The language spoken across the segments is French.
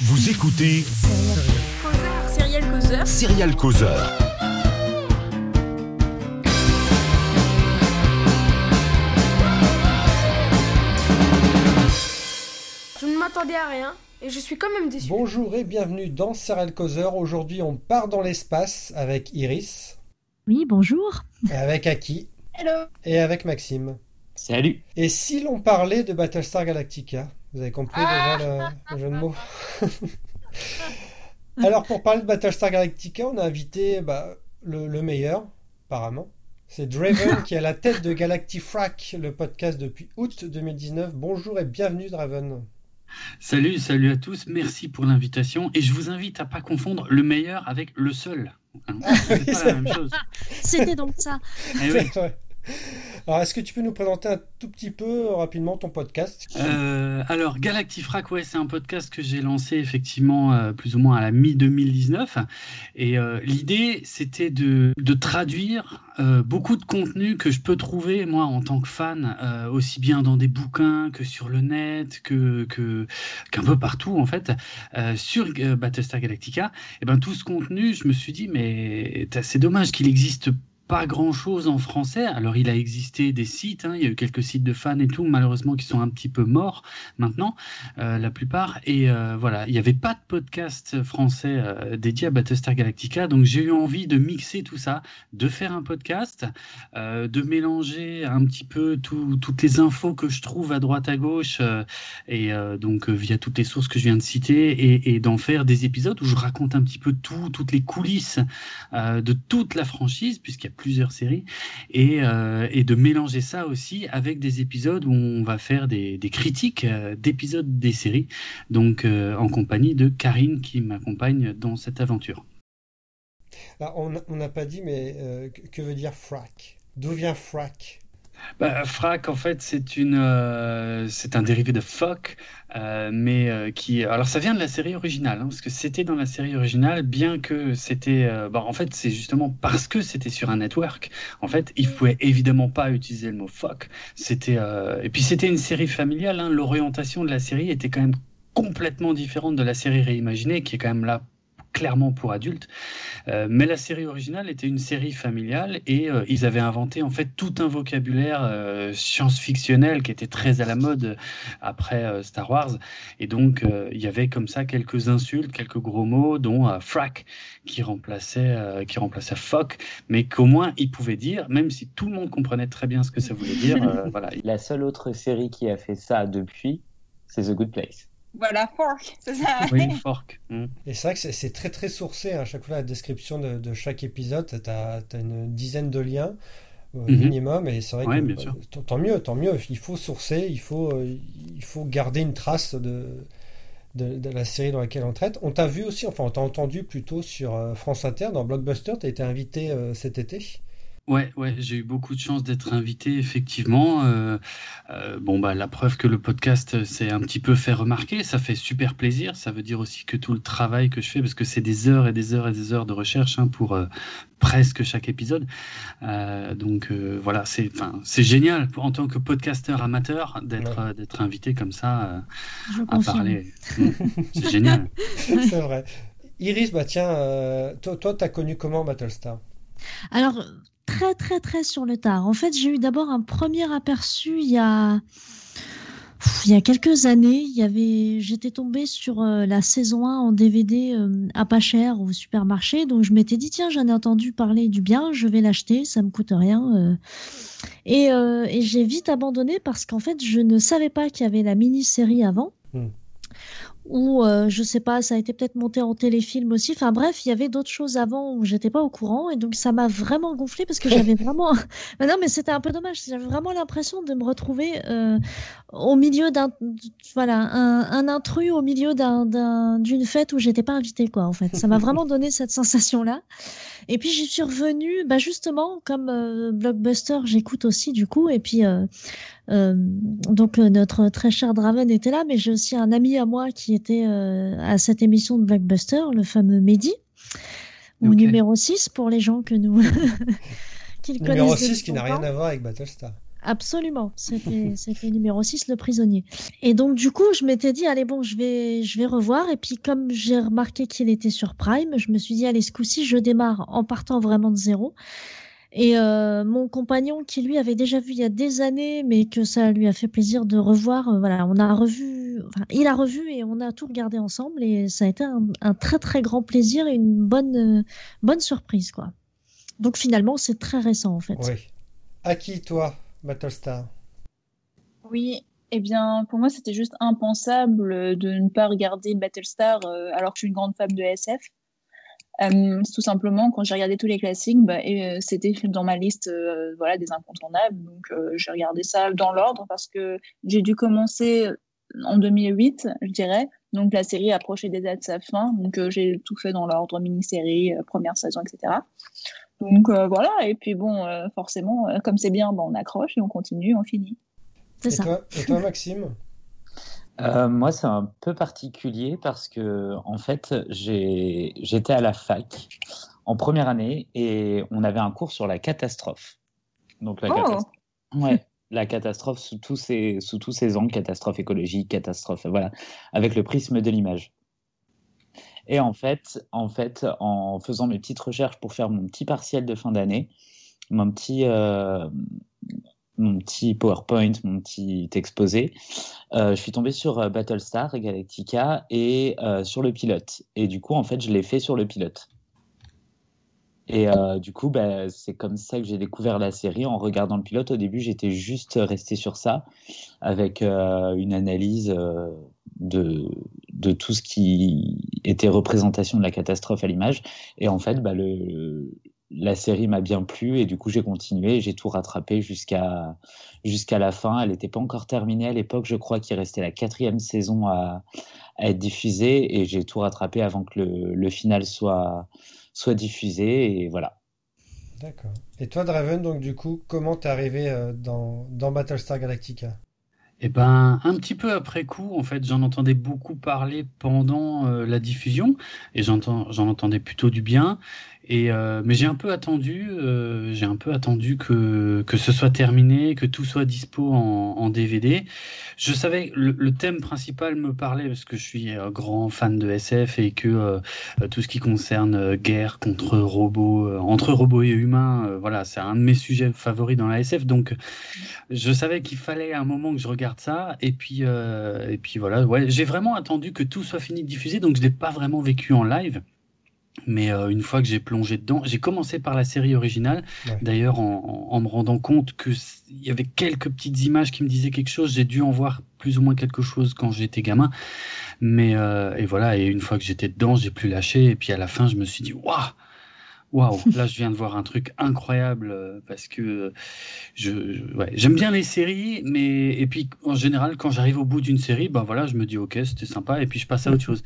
Vous écoutez Serial Causeur. Serial Causeur. Je ne m'attendais à rien et je suis quand même déçu. Bonjour et bienvenue dans Serial Causeur. Aujourd'hui, on part dans l'espace avec Iris, Oui, bonjour. et avec Aki Hello. et avec Maxime. Salut. Et si l'on parlait de Battlestar Galactica? Vous avez compris déjà le, le jeu de mots Alors, pour parler de Battlestar Galactica, on a invité bah, le, le meilleur, apparemment. C'est Draven qui est à la tête de Galactifrac, le podcast depuis août 2019. Bonjour et bienvenue, Draven. Salut, salut à tous. Merci pour l'invitation. Et je vous invite à pas confondre le meilleur avec le seul. Hein, c'est pas c'est la même chose. C'était donc ça. Alors, est-ce que tu peux nous présenter un tout petit peu rapidement ton podcast? Euh, alors, Galactifrac, ouais, c'est un podcast que j'ai lancé effectivement euh, plus ou moins à la mi-2019. Et euh, l'idée, c'était de, traduire euh, beaucoup de contenu que je peux trouver, moi, en tant que fan, euh, aussi bien dans des bouquins que sur le net, que, qu'un peu partout, en fait, euh, sur euh, Battlestar Galactica. Et ben, tout ce contenu, je me suis dit, mais c'est dommage qu'il existe pas grand chose en français. Alors, il a existé des sites, hein, il y a eu quelques sites de fans et tout, malheureusement, qui sont un petit peu morts maintenant, euh, la plupart. Et euh, voilà, il n'y avait pas de podcast français euh, dédié à Battlestar Galactica, donc j'ai eu envie de mixer tout ça, de faire un podcast, de mélanger un petit peu tout- toutes les infos que je trouve à droite à gauche, et donc via toutes les sources que je viens de citer, et, et d'en faire des épisodes où je raconte un petit peu tout, toutes les coulisses de toute la franchise, puisqu'il y a plusieurs séries, et, euh, et de mélanger ça aussi avec des épisodes où on va faire des, critiques euh, d'épisodes des séries, donc euh, en compagnie de Karine qui m'accompagne dans cette aventure. Là, on n'a pas dit, mais que veut dire frac? D'où vient frac? Bah, Frac, en fait, c'est une, euh, c'est un dérivé de fuck, euh, mais euh, qui, alors ça vient de la série originale, hein, parce que c'était dans la série originale, bien que c'était, bah, en fait, c'est justement parce que c'était sur un network. En fait, il pouvait évidemment pas utiliser le mot fuck. C'était, et puis c'était une série familiale. hein, l'orientation de la série était quand même complètement différente de la série réimaginée, qui est quand même là clairement pour adultes. Euh, mais la série originale était une série familiale et euh, ils avaient inventé en fait tout un vocabulaire euh, science-fictionnel qui était très à la mode après Star Wars. Et donc il y avait comme ça quelques insultes, quelques gros mots, dont frac qui remplaçait qui remplaçait fuck, mais qu'au moins ils pouvaient dire, même si tout le monde comprenait très bien ce que ça voulait dire. euh, voilà. La seule autre série qui a fait ça depuis, c'est The Good Place. Voilà, fork, c'est ça. Oui, fork. Mm. Et c'est vrai que c'est- très très sourcé. hein. À chaque fois, la description de, de chaque épisode, tu as, une dizaine de liens euh, Mhm. minimum. Et c'est vrai Ouais, que bien bah, sûr. tant- mieux, tant mieux. Il faut sourcer, il faut, euh, il faut garder une trace de, de, de la série dans laquelle on traite. On t'a vu aussi, enfin, on t'a entendu plutôt sur euh, France Inter, dans Blockbuster. Tu as été invité euh, cet été. Ouais, ouais, j'ai eu beaucoup de chance d'être invité, effectivement. Euh, euh, bon, bah, la preuve que le podcast euh, s'est un petit peu fait remarquer, ça fait super plaisir. Ça veut dire aussi que tout le travail que je fais, parce que c'est des heures et des heures et des heures de recherche hein, pour euh, presque chaque épisode. Euh, donc euh, voilà, c'est, enfin, c'est génial pour- en tant que podcasteur amateur d'être, Ouais. euh, d'être invité comme ça euh, Je à confirme. parler. Mm, c'est génial. c'est vrai. Iris, bah tiens, euh, toi, toi, t'as connu comment Battlestar? Alors, très, très, très sur le tard. En fait, j'ai eu d'abord un premier aperçu il y a, il y a quelques années. J'étais tombée sur euh, la saison 1 en DVD euh, à pas cher au supermarché. Donc, je m'étais dit, tiens, j'en ai entendu parler du bien, je vais l'acheter, ça me coûte rien. Et, euh, et j'ai vite abandonné parce qu'en fait, je ne savais pas qu'il y avait la mini-série avant. Hmm. Ou euh, je sais pas, ça a été peut-être monté en téléfilm aussi. Enfin bref, il y avait d'autres choses avant où j'étais pas au courant et donc ça m'a vraiment gonflé parce que j'avais vraiment. Mais non, mais c'était un peu dommage. J'avais vraiment l'impression de me retrouver euh, au milieu d'un, voilà, un, un intrus au milieu d'un, d'un- d'une fête où j'étais pas invitée quoi. En fait, ça m'a vraiment donné cette sensation là. Et puis j'y suis revenue, bah justement comme euh, blockbuster, j'écoute aussi du coup et puis. Euh, donc euh, notre très cher Draven était là, mais j'ai aussi un ami à moi qui était euh, à cette émission de Blockbuster, le fameux Mehdi, ou numéro 6 pour les gens que nous qui le Numéro connaissent 6 depuis qui n'a rien à voir avec Battlestar. Absolument, c'était c'était numéro 6, le prisonnier. Et donc du coup, je m'étais dit, allez bon, je vais, je vais revoir. Et puis comme j'ai remarqué qu'il était sur Prime, je me suis dit, allez, ce coup-ci, je démarre en partant vraiment de zéro. Et euh, mon compagnon, qui lui avait déjà vu il y a des années, mais que ça lui a fait plaisir de revoir, euh, voilà, on a revu, enfin, il a revu et on a tout regardé ensemble. Et ça a été un, un très très grand plaisir et une bonne, euh, bonne surprise, quoi. Donc finalement, c'est très récent en fait. Oui. À qui, toi, Battlestar? Oui, eh bien, pour moi, c'était juste impensable de ne pas regarder Battlestar euh, alors que je suis une grande fan de SF. Euh, tout simplement, quand j'ai regardé tous les classiques, bah, et, euh, c'était dans ma liste euh, voilà, des incontournables. Donc, euh, j'ai regardé ça dans l'ordre parce que j'ai dû commencer en 2008, je dirais. Donc, la série approchait déjà de sa fin. Donc, euh, j'ai tout fait dans l'ordre, mini-série, euh, première saison, etc. Donc, euh, voilà. Et puis, bon, euh, forcément, euh, comme c'est bien, bah, on accroche et on continue, on finit. C'est ça. toi, et toi, Maxime? Euh, moi, c'est un peu particulier parce que, en fait, j'étais à la fac en première année et on avait un cours sur la catastrophe. Donc, la Oh. catastrophe. Ouais, la catastrophe sous tous ses, sous tous ses angles, catastrophe écologique, catastrophe, voilà, avec le prisme de l'image. Et en fait, en fait, en faisant mes petites recherches pour faire mon petit partiel de fin d'année, mon petit, euh, mon petit PowerPoint, mon petit exposé, euh, je suis tombé sur euh, Battlestar Galactica et euh, sur le pilote. Et du coup, en fait, je l'ai fait sur le pilote. Et du coup, bah, c'est comme ça que j'ai découvert la série en regardant le pilote. Au début, j'étais juste resté sur ça, avec une analyse de, de tout ce qui était représentation de la catastrophe à l'image. Et en fait, bah, le, la série m'a bien plu et du coup, j'ai continué et j'ai tout rattrapé jusqu'à jusqu'à la fin. Elle n'était pas encore terminée à l'époque. Je crois qu'il restait la quatrième saison à, à être diffusée et j'ai tout rattrapé avant que le, le final soit soit diffusé et voilà. D'accord. Et toi, Draven, donc du coup, comment t'es arrivé euh, dans, dans Battlestar Galactica? Eh ben, un petit peu après coup, en fait, j'en entendais beaucoup parler pendant euh, la diffusion, et j'entends, j'en entendais plutôt du bien. Euh, mais j'ai un peu attendu, euh, j'ai un peu attendu que que ce soit terminé, que tout soit dispo en, DVD. Je savais le, le thème principal me parlait parce que je suis euh, grand fan de SF et que tout ce qui concerne guerre contre robots, entre robots et humains, voilà, c'est un de mes sujets favoris dans la SF. Donc je savais qu'il fallait un moment que je regarde ça et puis et puis voilà ouais j'ai vraiment attendu que tout soit fini de diffuser donc je l'ai pas vraiment vécu en live mais euh, une fois que j'ai plongé dedans j'ai commencé par la série originale. Ouais. d'ailleurs en, en, en me rendant compte que c- il y avait quelques petites images qui me disaient quelque chose j'ai dû en voir plus ou moins quelque chose quand j'étais gamin. Mais euh, et voilà et une fois que j'étais dedans j'ai plus lâché. Et puis à la fin je me suis dit waouh Waouh, là je viens de voir un truc incroyable euh, parce que je, je- j'aime bien les séries, mais et puis en général quand j'arrive au bout d'une série, ben voilà, je me dis ok c'était sympa et puis je passe à autre chose.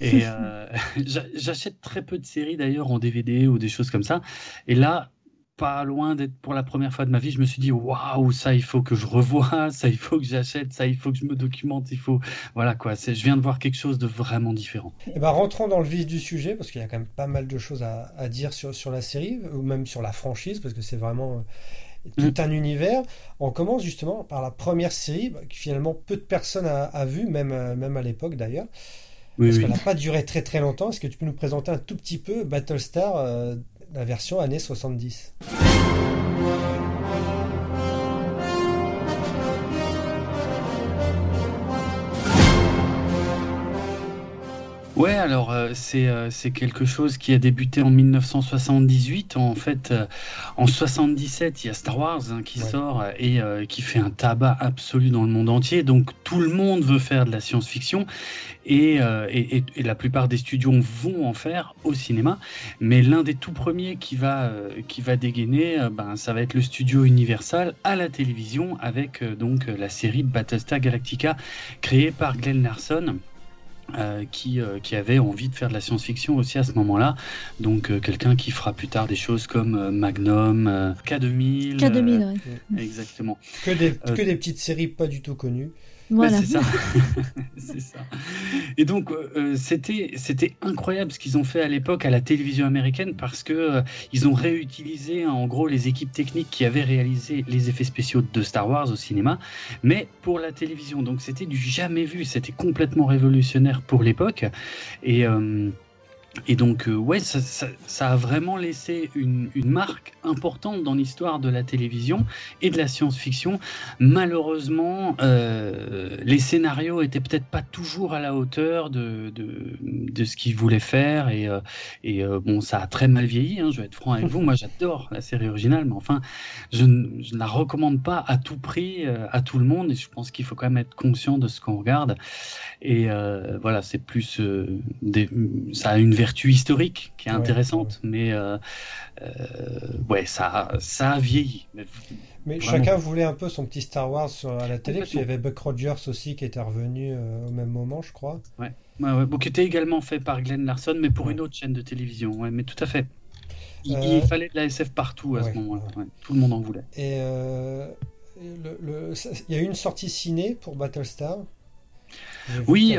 Et euh, j'a- j'achète très peu de séries d'ailleurs en DVD ou des choses comme ça. Et là, pas loin d'être pour la première fois de ma vie, je me suis dit waouh ça il faut que je revoie, ça il faut que j'achète, ça il faut que je me documente, il faut voilà quoi. C'est, je viens de voir quelque chose de vraiment différent. Eh ben, rentrons dans le vif du sujet, parce qu'il y a quand même pas mal de choses à, à dire sur, sur la série, ou même sur la franchise, parce que c'est vraiment euh, tout un univers. On commence justement par la première série, bah, que finalement peu de personnes a, a vu, même, euh, même à l'époque d'ailleurs, Oui parce oui. qu'elle n'a pas duré très très longtemps. Est-ce que tu peux nous présenter un tout petit peu Battlestar, euh, la version années 70? Ouais, alors euh, c'est euh, c'est quelque chose qui a débuté en 1978. En fait, euh, en 77, il y a Star Wars hein, qui Ouais. sort et qui fait un tabac absolu dans le monde entier. Donc tout le monde veut faire de la science-fiction et, et, la plupart des studios vont en faire au cinéma. Mais l'un des tout premiers qui va qui va dégainer, ben ça va être le studio Universal à la télévision avec donc la série Battlestar Galactica créée par Glenn Larson euh, qui, euh, qui avait envie de faire de la science-fiction aussi à ce moment-là. Donc euh, quelqu'un qui fera plus tard des choses comme euh, Magnum, euh, K2000. K2000, euh, ouais. exactement. Que des, Euh, que des petites séries pas du tout connues. Voilà. c'est ça. Et donc, euh, c'était, c'était incroyable ce qu'ils ont fait à l'époque à la télévision américaine parce que euh, ils ont réutilisé en gros les équipes techniques qui avaient réalisé les effets spéciaux de Star Wars au cinéma, mais pour la télévision. Donc, c'était du jamais vu. C'était complètement révolutionnaire pour l'époque. Et. euh, et donc, euh, ouais, ça, a vraiment laissé une, marque importante dans l'histoire de la télévision et de la science-fiction. Malheureusement, euh, les scénarios étaient peut-être pas toujours à la hauteur de, de, ce qu'ils voulaient faire. Et, euh, euh, bon, ça a très mal vieilli, hein, je vais être franc avec vous. Moi, j'adore la série originale, mais enfin, je, ne- la recommande pas à tout prix à tout le monde. Et je pense qu'il faut quand même être conscient de ce qu'on regarde. Et voilà, c'est plus. ça a une vertu historique qui est Ouais, intéressante, mais euh, euh, ouais, ça, a- ça a vieilli. Mais chacun voulait un peu son petit Star Wars sur- à la télé, parce qu'il y avait Buck Rogers aussi qui était revenu euh, au même moment, je crois. Ouais, ouais, bon, qui était également fait par Glenn Larson, mais pour une autre chaîne de télévision. Ouais, mais tout à fait. Il, Euh, il fallait de la SF partout à ce moment-là. Tout le monde en voulait. Et euh, le- il y a eu une sortie ciné pour Battlestar. Oui,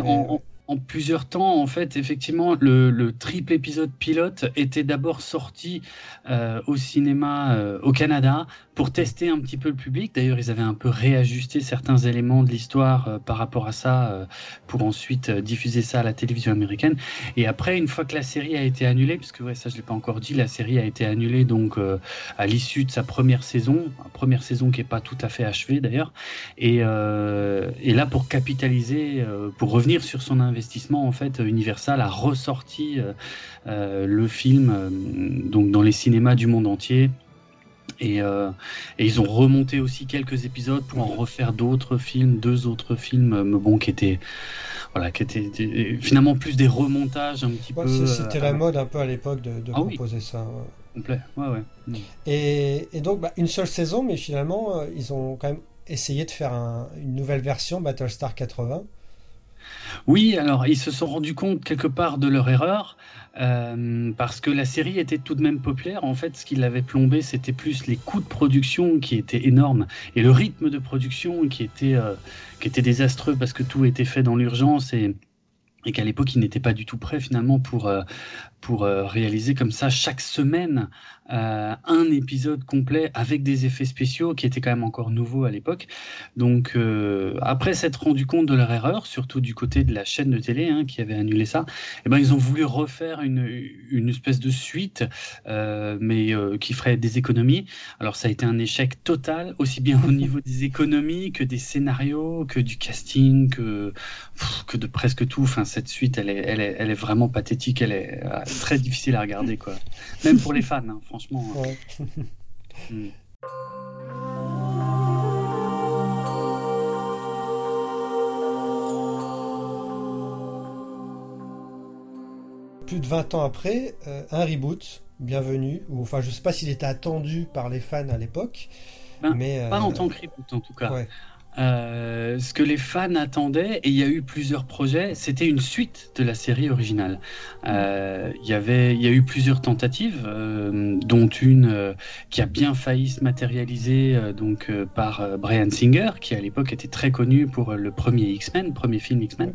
en, plusieurs temps, en fait, effectivement, le, le triple épisode pilote était d'abord sorti euh, au cinéma euh, au Canada pour tester un petit peu le public. D'ailleurs, ils avaient un peu réajusté certains éléments de l'histoire euh, par rapport à ça euh, pour ensuite euh, diffuser ça à la télévision américaine. Et après, une fois que la série a été annulée, parce que ouais, ça je l'ai pas encore dit, la série a été annulée donc à l'issue de sa première saison, première saison qui est pas tout à fait achevée d'ailleurs. Et, et là, pour capitaliser, pour revenir sur son investissement, en fait, Universal a ressorti le film donc dans les cinémas du monde entier. Et, euh, et ils ont remonté aussi quelques épisodes pour en refaire d'autres films, deux autres films, euh, mais bon, qui étaient, voilà, qui étaient des- finalement plus des remontages un petit Ouais, peu. c'est- C'était euh, la mode un peu à l'époque de, de Ah oui. proposer ça. ouais. complet. Ouais, ouais. Mm. Et, et donc, bah, une seule saison, mais finalement, euh, ils ont quand même essayé de faire un- une nouvelle version, Battlestar 80. Oui, alors ils se sont rendus compte quelque part de leur erreur euh, parce que la série était tout de même populaire. En fait, ce qui l'avait plombé, c'était plus les coûts de production qui étaient énormes et le rythme de production qui était, euh, désastreux parce que tout était fait dans l'urgence et, qu'à l'époque, ils n'étaient pas du tout prêts finalement pour, euh, pour euh, réaliser comme ça chaque semaine euh, un épisode complet avec des effets spéciaux qui étaient quand même encore nouveaux à l'époque. Donc, euh, après s'être rendu compte de leur erreur, surtout du côté de la chaîne de télé hein, qui avait annulé ça, eh ben, ils ont voulu refaire une, une espèce de suite, mais qui ferait des économies. Alors, ça a été un échec total, aussi bien au niveau des économies que des scénarios, que du casting, que, que de presque tout. Enfin, cette suite, elle est, elle est, elle est vraiment pathétique, elle est très difficile à regarder, quoi. Même pour les fans, hein, franchement. Ouais. Mm. Plus de 20 ans après, euh, un reboot, bienvenue, ou enfin, je sais pas s'il était attendu par les fans à l'époque, Ben, mais. Pas euh, en tant que reboot, en tout cas. ouais. Euh, ce que les fans attendaient, et il y a eu plusieurs projets, c'était une suite de la série originale. Euh, Il y il y a eu plusieurs tentatives, euh, dont une euh, qui a bien failli se matérialiser donc par Brian Singer, qui à l'époque était très connu pour le premier X-Men, premier film X-Men.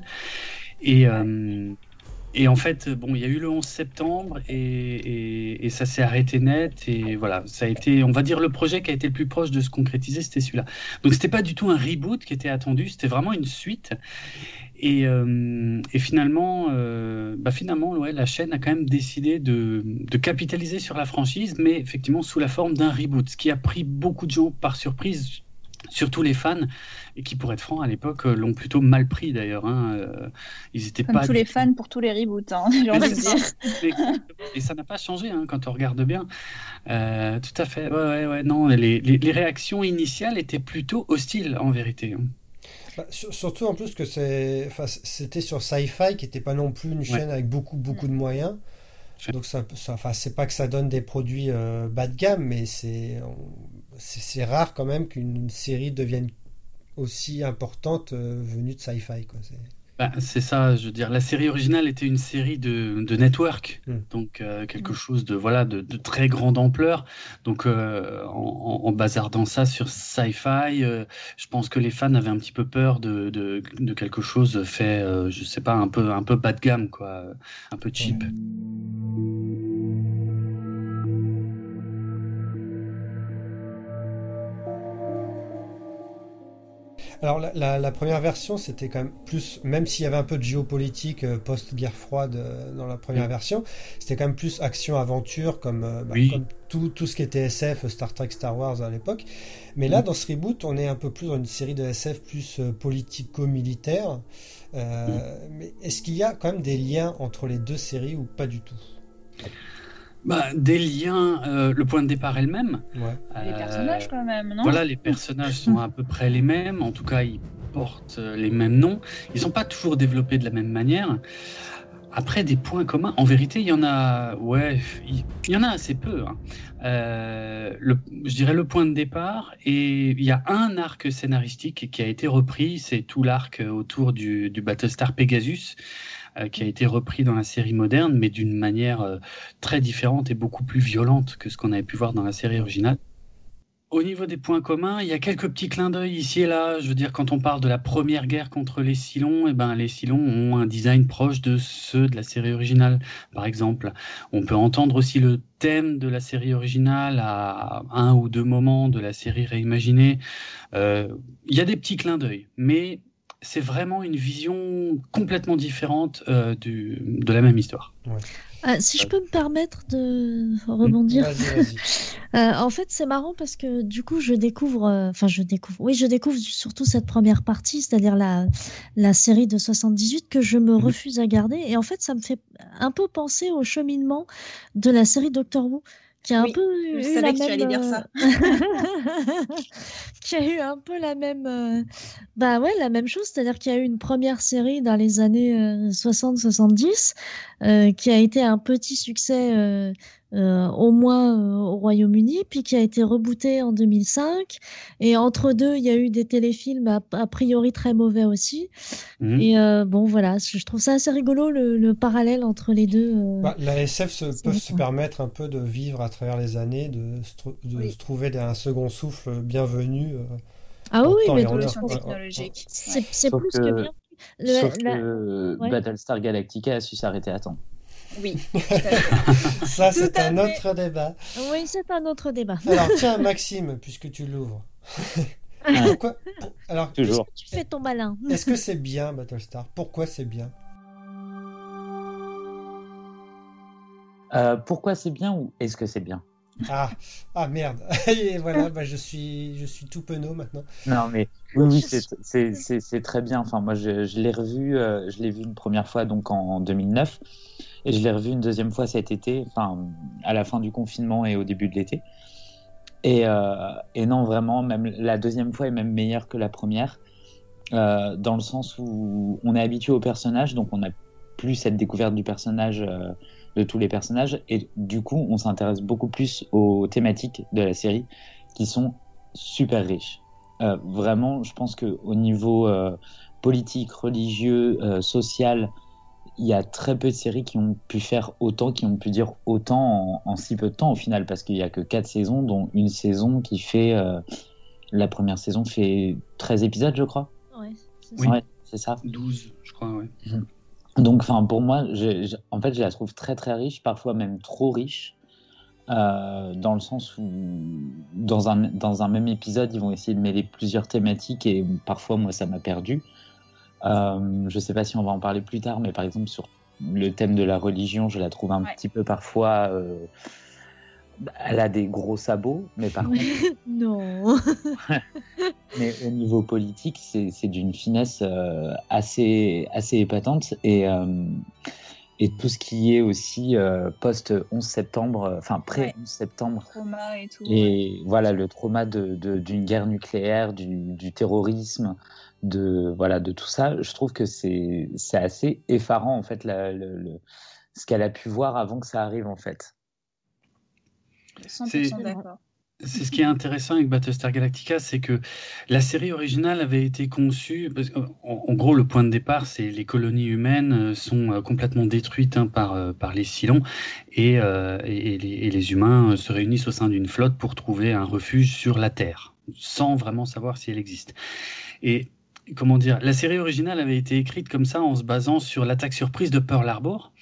Et et en fait, bon, il y a eu le 11 septembre et, ça s'est arrêté net. Et voilà, ça a été, on va dire, le projet qui a été le plus proche de se concrétiser, c'était celui-là. Donc, c'était pas du tout un reboot qui était attendu, c'était vraiment une suite. Et, euh, finalement, euh, bah finalement ouais, la chaîne a quand même décidé de capitaliser sur la franchise, mais effectivement sous la forme d'un reboot, ce qui a pris beaucoup de gens par surprise, surtout les fans, et qui, pour être franc, à l'époque, euh, l'ont plutôt mal pris d'ailleurs. hein. Euh, Ils étaient Comme pas tous les tout- fans pour tous les reboots, hein, j'ai envie de dire. Et ça n'a pas changé hein, quand on regarde bien. Euh, tout à fait. Ouais, ouais, ouais. Non, les, les- les réactions initiales étaient plutôt hostiles en vérité. hein. Bah, sur- surtout en plus que c'est, enfin, c'était sur Sci-Fi qui n'était pas non plus une chaîne avec beaucoup beaucoup de moyens. Ouais. Donc ça, ça- enfin, c'est pas que ça donne des produits euh, bas de gamme, mais c'est, c'est, c'est rare quand même qu'une série devienne aussi importante euh, venue de Sci-Fi, quoi. C'est- Bah, c'est ça, je veux dire, la série originale était une série de, de network, Mm. donc euh, quelque Mm. chose de voilà de, de très grande ampleur. Donc euh, en, bazardant ça sur Sci-Fi, euh, je pense que les fans avaient un petit peu peur de, de, de quelque chose fait, euh, je sais pas, un peu un peu bas de gamme, quoi, un peu cheap. Alors la, la- la première version, c'était quand même plus, même s'il y avait un peu de géopolitique euh, post-guerre froide euh, dans la première Mm. version, c'était quand même plus action-aventure comme, euh, bah, Oui. comme tout, tout ce qui était SF, Star Trek, Star Wars à l'époque. Mais là, Mm. dans ce reboot, on est un peu plus dans une série de SF plus politico-militaire. Mm. Mais est-ce qu'il y a quand même des liens entre les deux séries ou pas du tout? Bah, des liens, euh, le point de départ est le même. Ouais. Les personnages, quand même, non? Voilà, les personnages sont à peu près les mêmes, en tout cas ils portent euh, les mêmes noms. Ils sont pas toujours développés de la même manière. Après, des points communs, en vérité, il y en a, ouais, il il y en a assez peu. hein. Euh, le, je dirais le point de départ, et il y a un arc scénaristique qui a été repris, c'est tout l'arc autour du, du Battlestar Pegasus, euh, qui a été repris dans la série moderne, mais d'une manière euh, très différente et beaucoup plus violente que ce qu'on avait pu voir dans la série originale. Au niveau des points communs, il y a quelques petits clins d'œil ici et là. Je veux dire, quand on parle de la première guerre contre les Cylons, eh ben, les Cylons ont un design proche de ceux de la série originale, par exemple. On peut entendre aussi le thème de la série originale à un ou deux moments de la série réimaginée. Euh, il y a des petits clins d'œil, mais c'est vraiment une vision complètement différente euh, du, de la même histoire. Ah, si je peux me permettre de rebondir. Vas-y, vas-y. Euh, en fait, c'est marrant parce que du coup, je découvre, euh, enfin, je découvre, oui, je découvre surtout cette première partie, c'est-à-dire la, la série de 78 que je me Mhm. refuse à garder. Et en fait, ça me fait un peu penser au cheminement de la série Doctor Who, qui a un Oui, peu je eu savais la que tu même, allais dire ça. euh, qui a eu un peu la même, euh, bah ouais, la même chose, c'est-à-dire qu'il y a eu une première série dans les années 60-70 euh, qui a été un petit succès euh, au moins euh, au Royaume-Uni, puis qui a été rebooté en 2005. Et entre deux, il y a eu des téléfilms a, a priori très mauvais aussi. Mhm. Et euh, bon, voilà, je trouve ça assez rigolo le, le parallèle entre les deux. euh. Bah, la SF se, bon. se permettre un peu de vivre à travers les années, de, de Oui. se trouver un second souffle bienvenu. euh, Ah oui, mais et en donc, heure. Évolution Ouais, ouais, ouais. technologique. c'est plus que, que- bien. Le- Sauf la- que ouais. Battlestar Galactica a su s'arrêter à temps. Oui. Ça, c'est un fait. autre débat. Oui, c'est un autre débat. Alors, tiens, Maxime, puisque tu l'ouvres. Pourquoi pour- Alors, Toujours. Tu fais ton malin? est-ce que c'est bien Battlestar? Pourquoi c'est bien? Euh, pourquoi c'est bien ou est-ce que c'est bien? Ah, ah merde. Et voilà, bah, je suis, je suis tout penaud maintenant. Non, mais oui, oui, c'est- très bien. Enfin, moi, je, je l'ai revu, euh, je l'ai vu une première fois donc en 2009, et je l'ai revu une deuxième fois cet été, enfin, à la fin du confinement et au début de l'été. Et, euh, non, vraiment, même la deuxième fois est même meilleure que la première, euh, dans le sens où on est habitué au personnage, donc on a plus cette découverte du personnage, euh, de tous les personnages, et du coup, on s'intéresse beaucoup plus aux thématiques de la série, qui sont super riches. Vraiment, je pense que au niveau politique, religieux, social, il y a très peu de séries qui ont pu faire autant, qui ont pu dire autant en, en si peu de temps au final, parce qu'il y a que quatre saisons, dont une saison qui fait euh, la première saison fait 13 épisodes, je crois. Ouais, c'est Oui. ça. Ouais, c'est ça. 12, je crois, ouais. Donc, enfin, pour moi, je- je- en fait, je la trouve très très riche, parfois même trop riche, euh, dans le sens où dans un, dans un même épisode, ils vont essayer de mêler plusieurs thématiques et parfois, moi, ça m'a perdu. Euh, je sais pas si on va en parler plus tard, mais par exemple, sur le thème de la religion, je la trouve un Ouais. petit peu parfois. euh, elle a des gros sabots, mais par contre, Non. mais au niveau politique, c'est d'une finesse euh, assez, assez épatante. Et, et tout ce qui est aussi euh, post-11 septembre, enfin pré-11 septembre, Trauma et tout. ouais. et voilà le trauma de- de- d'une guerre nucléaire, du, du terrorisme, de, voilà, de tout ça, je trouve que c'est c'est assez effarant en fait la- le- le- ce qu'elle a pu voir avant que ça arrive en fait. 100% C'est- ce qui est intéressant avec Battlestar Galactica, c'est que la série originale avait été conçue. en, gros, le point de départ, c'est les colonies humaines euh, sont euh, complètement détruites hein, par, euh, par les Cylons et, et, les, et, les, humains se réunissent au sein d'une flotte pour trouver un refuge sur la Terre, sans vraiment savoir si elle existe. Et comment dire, la série originale avait été écrite comme ça en se basant sur l'attaque surprise de Pearl Harbor.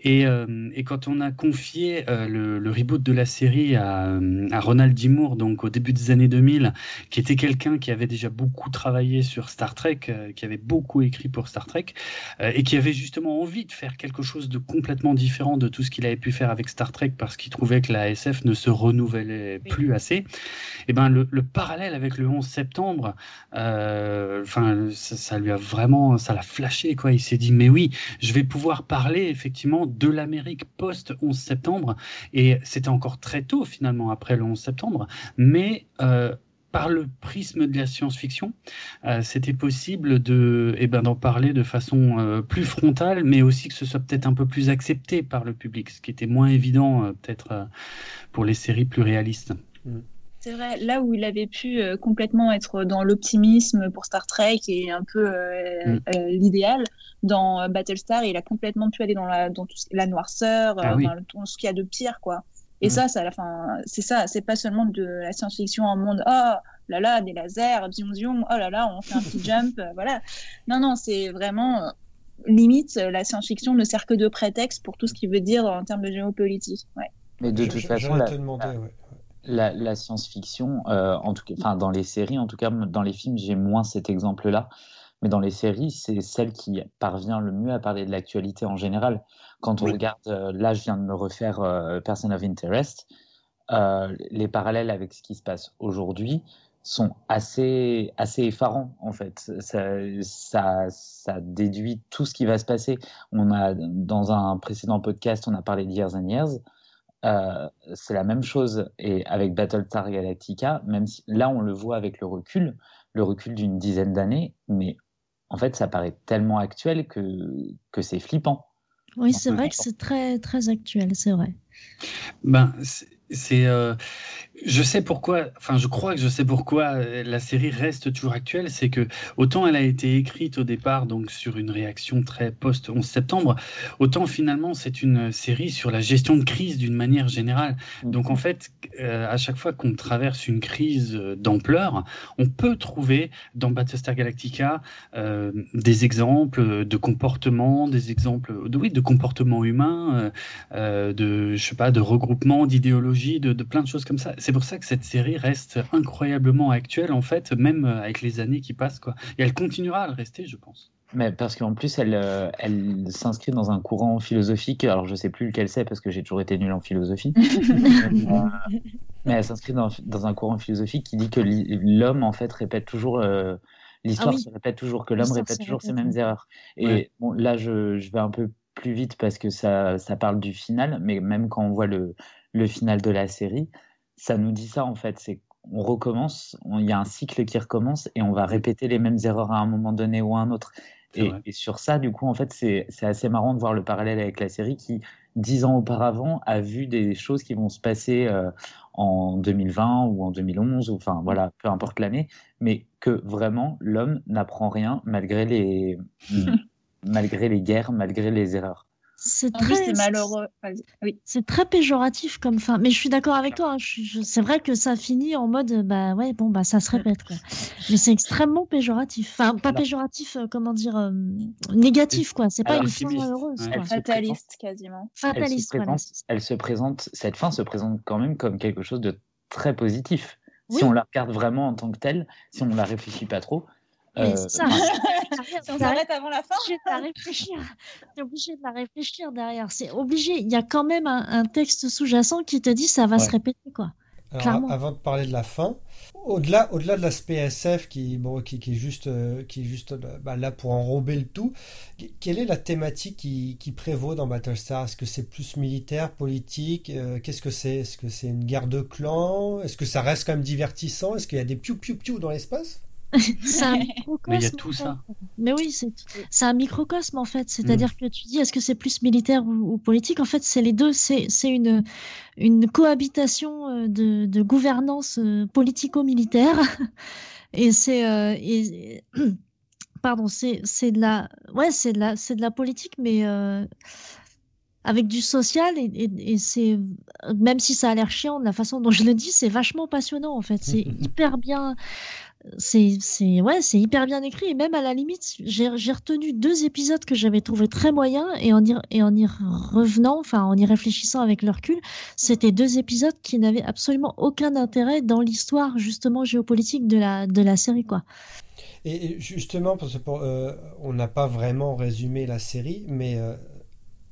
Et, euh, et quand on a confié euh, le, le, reboot de la série à, euh, à, Ronald D. Moore, donc au début des années 2000, qui était quelqu'un qui avait déjà beaucoup travaillé sur Star Trek, qui avait beaucoup écrit pour Star Trek, et qui avait justement envie de faire quelque chose de complètement différent de tout ce qu'il avait pu faire avec Star Trek parce qu'il trouvait que la SF ne se renouvelait plus assez. Et eh ben le, le, parallèle avec le 11 septembre, enfin ça, lui a vraiment, ça l'a flashé quoi. Il s'est dit mais oui, je vais pouvoir parler effectivement de l'Amérique post 11 septembre. Et c'était encore très tôt finalement après le 11 septembre, mais euh, par le prisme de la science-fiction, euh, c'était possible de, eh ben, d'en parler de façon euh, plus frontale, mais aussi que ce soit peut-être un peu plus accepté par le public, ce qui était moins évident peut-être pour les séries plus réalistes. Mm. C'est vrai, là où il avait pu euh, complètement être dans l'optimisme pour Star Trek et un peu euh, mm. euh, l'idéal, dans Battlestar, il a complètement pu aller dans la, dans tout, la noirceur, ah, oui. dans ce qu'il y a de pire, quoi. Et mm. ça, ça, la c'est ça, c'est pas seulement de la science-fiction en monde, oh là là, des lasers, zium zium, oh là là, on fait un petit jump, voilà. Non, non, c'est vraiment limite, la science-fiction ne sert que de prétexte pour tout ce qu'il veut dire en termes de géopolitique. Ouais. Mais de toute façon, la, demandé, ouais la, la science-fiction, euh, en tout cas, enfin dans les séries, en tout cas dans les films, j'ai moins cet exemple-là. Mais dans les séries, c'est celle qui parvient le mieux à parler de l'actualité en général. Quand on oui. regarde, euh, là, je viens de me refaire euh, Person of Interest, les parallèles avec ce qui se passe aujourd'hui sont assez, assez effarants, en fait. Ça, ça, ça, déduit tout ce qui va se passer. On a, dans un précédent podcast, on a parlé de Years and Years. Euh, c'est la même chose et avec Battlestar Galactica, même si là on le voit avec le recul, le recul d'une dizaine d'années, mais en fait ça paraît tellement actuel que, que c'est flippant. Oui, c'est vrai que c'est très très actuel, c'est vrai. Ben, c'est euh, je sais pourquoi, enfin je crois que je sais pourquoi euh, la série reste toujours actuelle, c'est que autant elle a été écrite au départ donc sur une réaction très post 11 septembre, autant finalement c'est une série sur la gestion de crise d'une manière générale. Donc en fait, euh, à chaque fois qu'on traverse une crise euh, d'ampleur, on peut trouver dans Battlestar Galactica euh, des exemples de comportements, des exemples de oui de comportements humains, euh, de je sais pas de regroupement, d'idéologie, de, de plein de choses comme ça c'est pour ça que cette série reste incroyablement actuelle, en fait, même euh, avec les années qui passent. Quoi. Et elle continuera à le rester, je pense. Mais parce qu'en plus, elle, euh, elle s'inscrit dans un courant philosophique. Alors, je sais plus lequel c'est parce que j'ai toujours été nul en philosophie. euh, mais elle s'inscrit dans, dans, un courant philosophique qui dit que l'homme, en fait, répète toujours. Euh, L'histoire ah oui. se répète toujours, que l'homme répète toujours ses mêmes erreurs. Et ouais. bon, là, je, je, vais un peu plus vite parce que ça, ça parle du final, mais même quand on voit le, le final de la série, ça nous dit ça en fait, c'est on recommence, il y a un cycle qui recommence et on va répéter les mêmes erreurs à un moment donné ou à un autre. Et, et, sur ça, du coup, en fait, c'est assez marrant de voir le parallèle avec la série qui, dix ans auparavant, a vu des choses qui vont se passer euh, en 2020 ou en 2011, ou enfin voilà, peu importe l'année, mais que vraiment l'homme n'apprend rien malgré les, malgré les guerres, malgré les erreurs. C'est très malheureux. Oui. C'est très péjoratif comme fin. Mais je suis d'accord avec toi. Hein. C'est vrai que ça finit en mode bah ouais bon bah ça se répète quoi. Mais c'est extrêmement péjoratif. Enfin pas Alors, péjoratif, euh, comment dire euh, négatif quoi. C'est pas une fin heureuse. Ouais. Fataliste quasiment. Fataliste. Elle se, présente, voilà. elle se présente. Cette fin se présente quand même comme quelque chose de très positif. Oui. Si on la regarde vraiment en tant que telle, si on ne la réfléchit pas trop, mais euh, ça, si on s'arrête avant la fin, obligé de la réfléchir. T'es obligé de la réfléchir derrière. C'est obligé. Il y a quand même un, un texte sous-jacent qui te dit ça va ouais. se répéter quoi. Alors, avant de parler de la fin, au-delà, au-delà de l'aspect SF qui, bon, qui, qui, est juste, euh, qui est juste bah, là pour enrober le tout, quelle est la thématique qui, qui prévaut dans Battlestar? Est-ce que c'est plus militaire, politique? Euh, Qu'est-ce que c'est? Est-ce que c'est une guerre de clans? Est-ce que ça reste quand même divertissant? Est-ce qu'il y a des piou piou piou dans l'espace? c'est un Mais il y a microcosme. tout ça. Mais oui, c'est un microcosme en fait. C'est-à-dire que tu dis, est-ce que c'est plus militaire ou, ou politique? En fait, c'est les deux. C'est une, une cohabitation euh, de, de gouvernance euh, politico-militaire. Et c'est euh, et- pardon, c'est de la ouais, c'est de la de la politique, mais euh, avec du social et, et, et c'est même si ça a l'air chiant de la façon dont je le dis, c'est vachement passionnant en fait. C'est hyper bien. C'est, ouais, hyper bien écrit et même à la limite, j'ai, retenu deux épisodes que j'avais trouvé très moyens et en y, revenant, en y réfléchissant avec le recul, c'était deux épisodes qui n'avaient absolument aucun intérêt dans l'histoire justement géopolitique de la, série quoi. Et justement, parce euh, on n'a pas vraiment résumé la série, mais euh,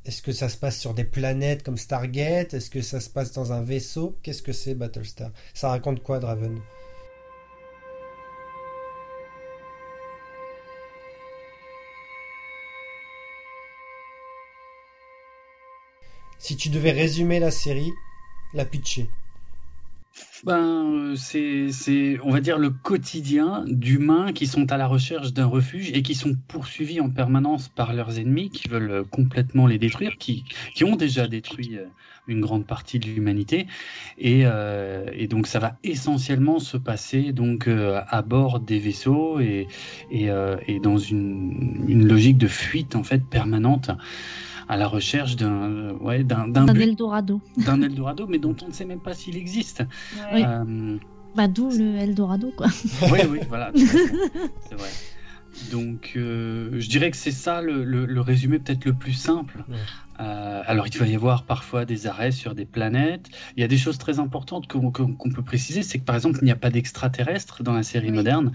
est-ce que ça se passe sur des planètes comme Stargate? Est-ce que ça se passe dans un vaisseau? Qu'est-ce que c'est Battlestar? Ça raconte quoi, Draven? Si tu devais résumer la série, la pitcher. Ben, euh, c'est, on va dire, le quotidien d'humains qui sont à la recherche d'un refuge et qui sont poursuivis en permanence par leurs ennemis qui veulent euh, complètement les détruire, qui, qui ont déjà détruit euh, une grande partie de l'humanité. Et, et donc, ça va essentiellement se passer donc à bord des vaisseaux et, et, et dans une, une logique de fuite en fait permanente à la recherche d'un, euh, ouais, d'un, Eldorado. d'un Eldorado, mais dont on ne sait même pas s'il existe. Ouais. Euh, Bah, d'où le Eldorado quoi. oui, oui, voilà. C'est vrai. Donc, euh, je dirais que c'est ça le, le- le résumé peut-être le plus simple. Ouais. Euh, alors, il va y avoir parfois des arrêts sur des planètes. Il y a des choses très importantes qu'on peut préciser, c'est que par exemple, il n'y a pas d'extraterrestres dans la série Oui. moderne.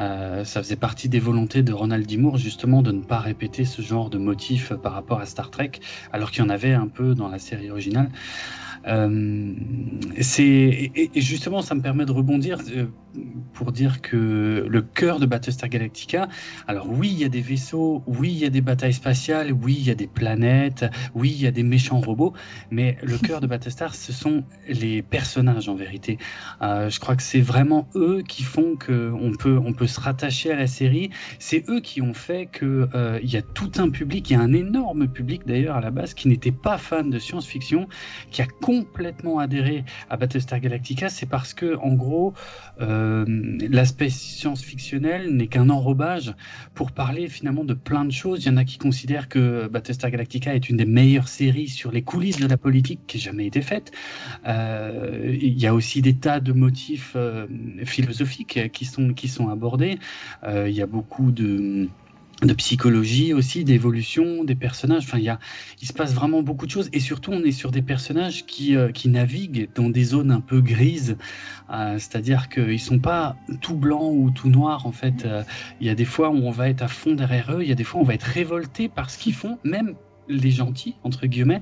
Euh, ça faisait partie des volontés de Ronald D. Moore, justement, de ne pas répéter ce genre de motif par rapport à Star Trek, alors qu'il y en avait un peu dans la série originale. Euh, c'est et, et justement, ça me permet de rebondir euh, pour dire que le cœur de Battlestar Galactica, alors oui, il y a des vaisseaux, oui, il y a des batailles spatiales, oui, il y a des planètes, oui, il y a des méchants robots, mais le cœur de Battlestar, ce sont les personnages en vérité. Euh, je crois que c'est vraiment eux qui font que on peut on peut se rattacher à la série. C'est eux qui ont fait que euh, y a tout un public, il y a un énorme public d'ailleurs à la base qui n'était pas fan de science-fiction, qui a complètement adhéré à Battlestar Galactica. C'est parce que en gros euh, l'aspect science-fictionnel n'est qu'un enrobage pour parler finalement de plein de choses. Il y en a qui considèrent que Battlestar Galactica est une des meilleures séries sur les coulisses de la politique qui ait jamais été faite. Euh, il y a aussi des tas de motifs euh, philosophiques qui sont, qui sont abordés. Euh, il y a beaucoup de de psychologie aussi, d'évolution des personnages. Enfin, il, se passe vraiment beaucoup de choses. Et surtout, on est sur des personnages qui, euh, qui naviguent dans des zones un peu grises. Euh, C'est-à-dire qu'ils ne sont pas tout blancs ou tout noirs. En fait, Euh, il y a des fois où on va être à fond derrière eux. Il y a des fois où on va être révolté par ce qu'ils font, même les gentils, entre guillemets.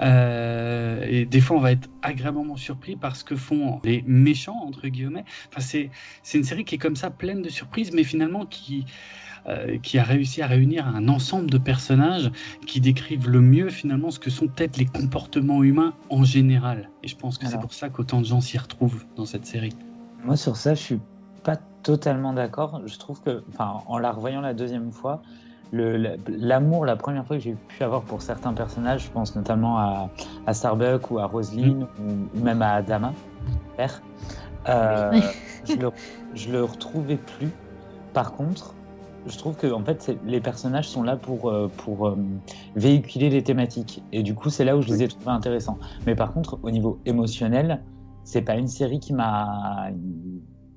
Et des fois, on va être agréablement surpris par ce que font les méchants, entre guillemets. Enfin, c'est une série qui est comme ça, pleine de surprises, mais finalement qui, euh, qui a réussi à réunir un ensemble de personnages qui décrivent le mieux, finalement, ce que sont peut-être les comportements humains en général. Et je pense que c'est pour ça qu'autant de gens s'y retrouvent dans cette série. Moi, sur ça, je suis pas totalement d'accord. Je trouve que, enfin, en la revoyant la deuxième fois, l'amour, la première fois que j'ai pu avoir pour certains personnages, je pense notamment à, à Starbuck ou à Roselyne ou, ou même à Adama, père, euh, je, le, je le retrouvais plus. Par contre, je trouve que en fait, les personnages sont là pour, euh, pour euh, véhiculer les thématiques. Et du coup, c'est là où je les ai trouvés intéressants. Mais par contre, au niveau émotionnel, c'est pas une série qui m'a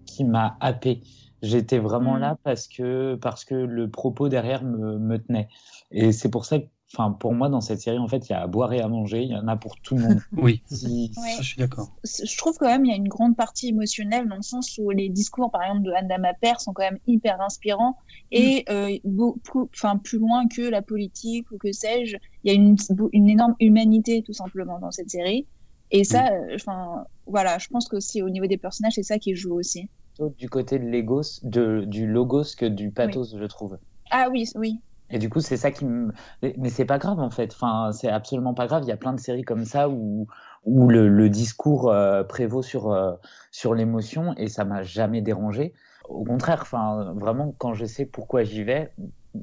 qui m'a happé. J'étais vraiment Mm. là parce que parce que le propos derrière me, me tenait. Et c'est pour ça que, enfin, pour moi, dans cette série, en fait, il y a à boire et à manger. Il y en a pour tout le monde. Oui, Si- Ouais. ça, je suis d'accord. je trouve quand même il y a une grande partie émotionnelle dans le sens où les discours par exemple de Anne Père sont quand même hyper inspirants et euh, beaucoup enfin plus loin que la politique ou que sais-je il y a une, une énorme humanité tout simplement dans cette série et ça euh, enfin voilà je pense qu'aussi au niveau des personnages c'est ça qui joue aussi du côté de l'égos, de, du logos que du pathos, je trouve. ah oui oui Et du coup, c'est ça qui me. Mais, c'est pas grave en fait. Enfin, c'est absolument pas grave. Il y a plein de séries comme ça où, où le, le discours euh, prévaut sur, euh, sur l'émotion et ça m'a jamais dérangé. au contraire, enfin, vraiment, quand je sais pourquoi j'y vais,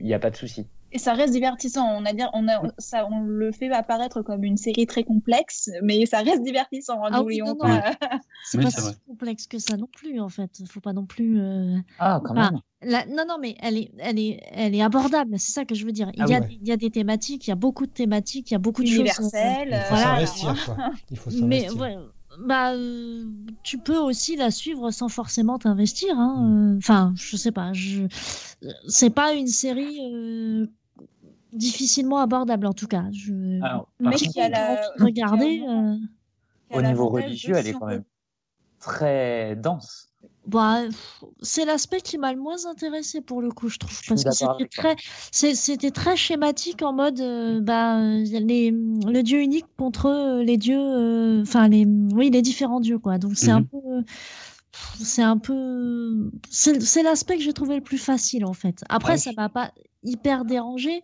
il n'y a pas de souci. Et ça reste divertissant. On, a dire, on, a, ça, on le fait apparaître comme une série très complexe, mais ça reste divertissant. Ah N'oublions pas. C'est pas si complexe que ça non plus, en fait. Il faut pas non plus. Euh, ah, quand même. non, non, mais elle est, elle est, elle est abordable. C'est ça que je veux dire. Il, ah y a, il y a des thématiques, il y a beaucoup de thématiques, il y a beaucoup de choses. Universelles. Il faut s'investir, quoi. Il faut s'investir. Mais bah, euh, tu peux aussi la suivre sans forcément t'investir. Hein. Enfin, je sais pas. Je... C'est pas une série euh, difficilement abordable en tout cas. Je... mais qui a la... regarder. Euh, Au niveau religieux, elle est quand même très dense. Bah, c'est l'aspect qui m'a le moins intéressé pour le coup, je trouve, parce que c'était très, c'était très schématique en mode, euh, bah, les, le dieu unique contre les dieux, euh, enfin les, oui, les différents dieux quoi. Donc c'est un mmh peu, c'est un peu, c'est l'aspect que j'ai trouvé le plus facile en fait. Après, ça m'a pas hyper dérangé,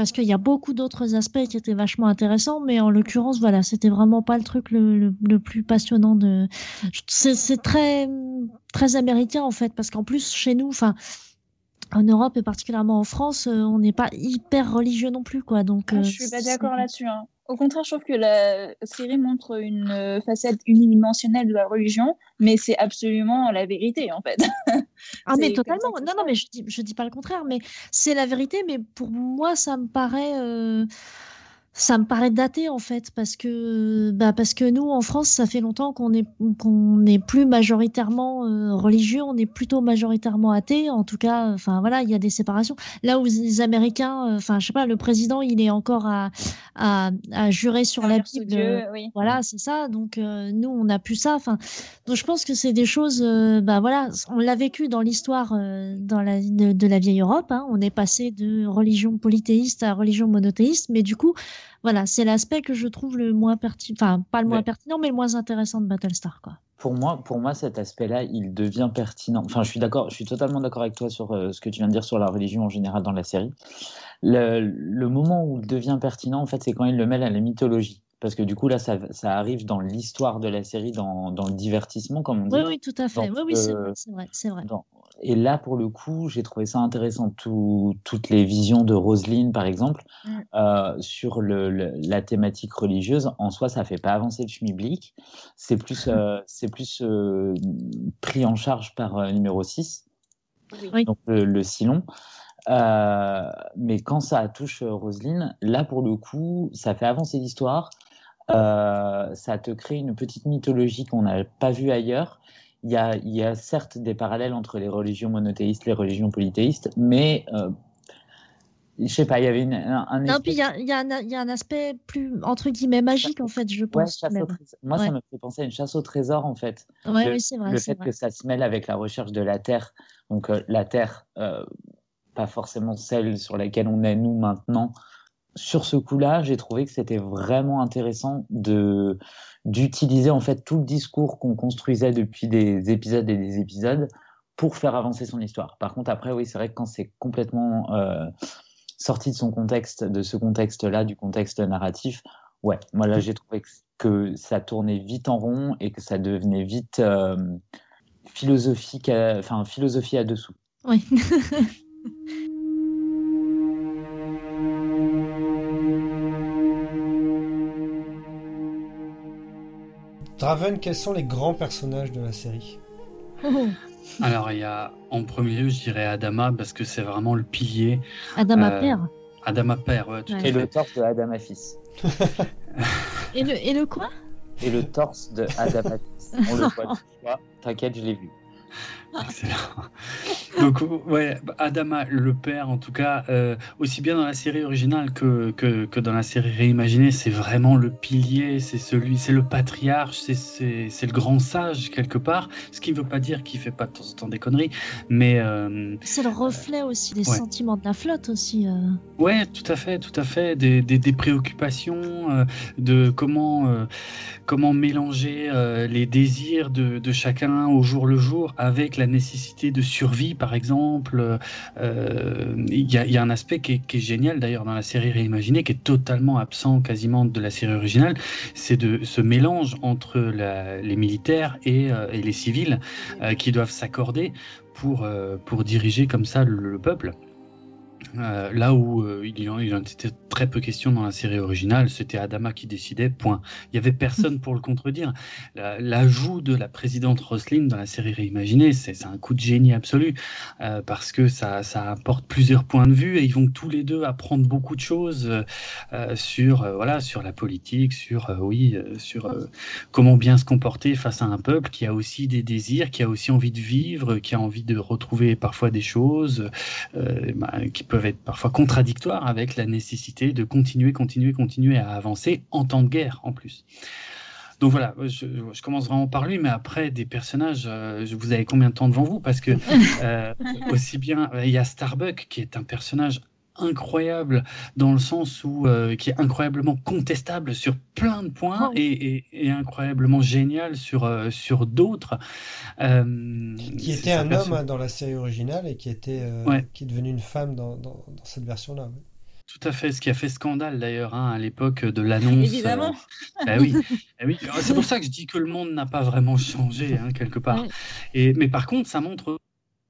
parce qu'il y a beaucoup d'autres aspects qui étaient vachement intéressants, mais en l'occurrence, voilà, c'était vraiment pas le truc le, plus passionnant de. C'est très très américain en fait, parce qu'en plus chez nous, enfin. En Europe et particulièrement en France, euh, on n'est pas hyper religieux non plus, quoi. Donc, ah, je suis pas d'accord là-dessus. Hein. Au contraire, je trouve que la série montre une euh, facette unidimensionnelle de la religion, mais c'est absolument la vérité, en fait. ah, mais totalement. Non, non, mais je dis, je dis pas le contraire, mais c'est la vérité, mais pour moi, ça me paraît. Euh, ça me paraît daté en fait parce que bah parce que nous en France ça fait longtemps qu'on est qu'on n'est plus majoritairement euh, religieux on est plutôt majoritairement athée. En tout cas enfin voilà il y a des séparations. Là où les Américains euh, enfin je sais pas le président il est encore à à, à jurer sur la Bible voilà c'est ça. Donc euh, nous on n'a plus ça. Enfin donc je pense que c'est des choses bah voilà on l'a vécu dans l'histoire dans la de, la vieille Europe hein, on est passé de religion polythéiste à religion monothéiste. Mais du coup voilà, c'est l'aspect que je trouve le moins pertinent, enfin pas le moins pertinent, mais le moins intéressant de Battlestar, quoi. Pour moi, pour moi, cet aspect-là, il devient pertinent. Enfin, je suis d'accord, je suis totalement d'accord avec toi sur euh, ce que tu viens de dire sur la religion en général dans la série. Le, le moment où il devient pertinent, en fait, c'est quand il le mêle à la mythologie parce que du coup là ça, ça arrive dans l'histoire de la série dans, dans, le divertissement comme on dit. oui oui tout à fait. Oui oui c'est vrai c'est vrai, et là pour le coup j'ai trouvé ça intéressant tout, toutes les visions de Roselyne par exemple mm. euh, sur le, la thématique religieuse. En soi ça fait pas avancer le schmilblick. C'est plus euh, c'est plus euh, pris en charge par numéro 6 oui. donc le, le Silon mais quand ça touche Roselyne, là pour le coup, ça fait avancer l'histoire. Euh, ça te crée une petite mythologie qu'on n'a pas vue ailleurs. Il y, a, il y, a, certes des parallèles entre les religions monothéistes, les religions polythéistes, mais euh, je sais pas, il y avait une, un, Non, puis il y a, y, a y a, un aspect plus, entre guillemets, magique, en fait, je pense. Moi, ça me fait penser à une chasse au trésor, en fait. Ouais, le, oui, c'est vrai. Le fait vrai. que ça se mêle avec la recherche de la Terre. Donc, euh, la Terre, euh, pas forcément celle sur laquelle on est, nous, maintenant, sur ce coup-là, j'ai trouvé que c'était vraiment intéressant de d'utiliser en fait tout le discours qu'on construisait depuis des épisodes et des épisodes pour faire avancer son histoire. Par contre, après, oui, c'est vrai que quand c'est complètement euh, sorti de son contexte, de ce contexte-là, du contexte narratif, ouais, moi là, j'ai trouvé que ça tournait vite en rond et que ça devenait vite euh, philosophique, enfin philosophie à dessous. Oui. Draven, quels sont les grands personnages de la série Alors, il y a en premier lieu, je dirais Adama, parce que c'est vraiment le pilier. Adama euh, père Adama père, ouais, tout ouais. Et le torse de Adama fils. et, le, et le quoi? Et le torse de Adama fils. On le voit, t'inquiète, je l'ai vu. Excellent. Donc, ouais, Adama, le père, en tout cas, euh, aussi bien dans la série originale que, que, que dans la série réimaginée, c'est vraiment le pilier, c'est celui, c'est le patriarche, c'est le grand sage quelque part. Ce qui ne veut pas dire qu'il fait pas de temps en temps des conneries, mais euh, c'est le reflet aussi des ouais. sentiments de la flotte aussi. Euh. Ouais, tout à fait, tout à fait, des, des, des préoccupations, de comment comment mélanger les désirs de, de chacun au jour le jour avec la nécessité de survie, par exemple. Euh, il y, a, un aspect qui est, génial d'ailleurs dans la série réimaginée, qui est totalement absent quasiment de la série originale, c'est de ce mélange entre la, les militaires et, euh, les civils euh, qui doivent s'accorder pour, pour diriger comme ça le peuple. Euh, là où euh, il, en, il en était très peu question dans la série originale, c'était Adama qui décidait, point. Il n'y avait personne pour le contredire. L'ajout de la présidente Roslin dans la série réimaginée, c'est un coup de génie absolu, euh, parce que ça, ça, apporte plusieurs points de vue et ils vont tous les deux apprendre beaucoup de choses sur, voilà, sur la politique, sur, oui, sur comment bien se comporter face à un peuple qui a aussi des désirs, qui a aussi envie de vivre, qui a envie de retrouver parfois des choses peuvent être parfois contradictoires avec la nécessité de continuer, continuer, continuer à avancer en temps de guerre en plus. Donc voilà, je, je, commence vraiment par lui, mais après des personnages, euh, vous avez combien de temps devant vous? Parce que euh, aussi bien, il y a Starbuck qui est un personnage incroyable dans le sens où euh, qui est incroyablement contestable sur plein de points oh. et, et, et, incroyablement génial sur euh, sur d'autres. Euh, qui était un homme hein, dans la série originale et qui était ouais. qui est devenu une femme dans, dans, dans cette version là. Ouais. Tout à fait, ce qui a fait scandale d'ailleurs hein, à l'époque de l'annonce. Évidemment. Euh, bah oui, bah oui. c'est pour ça que je dis que le monde n'a pas vraiment changé hein, quelque part. Et, mais par contre, ça montre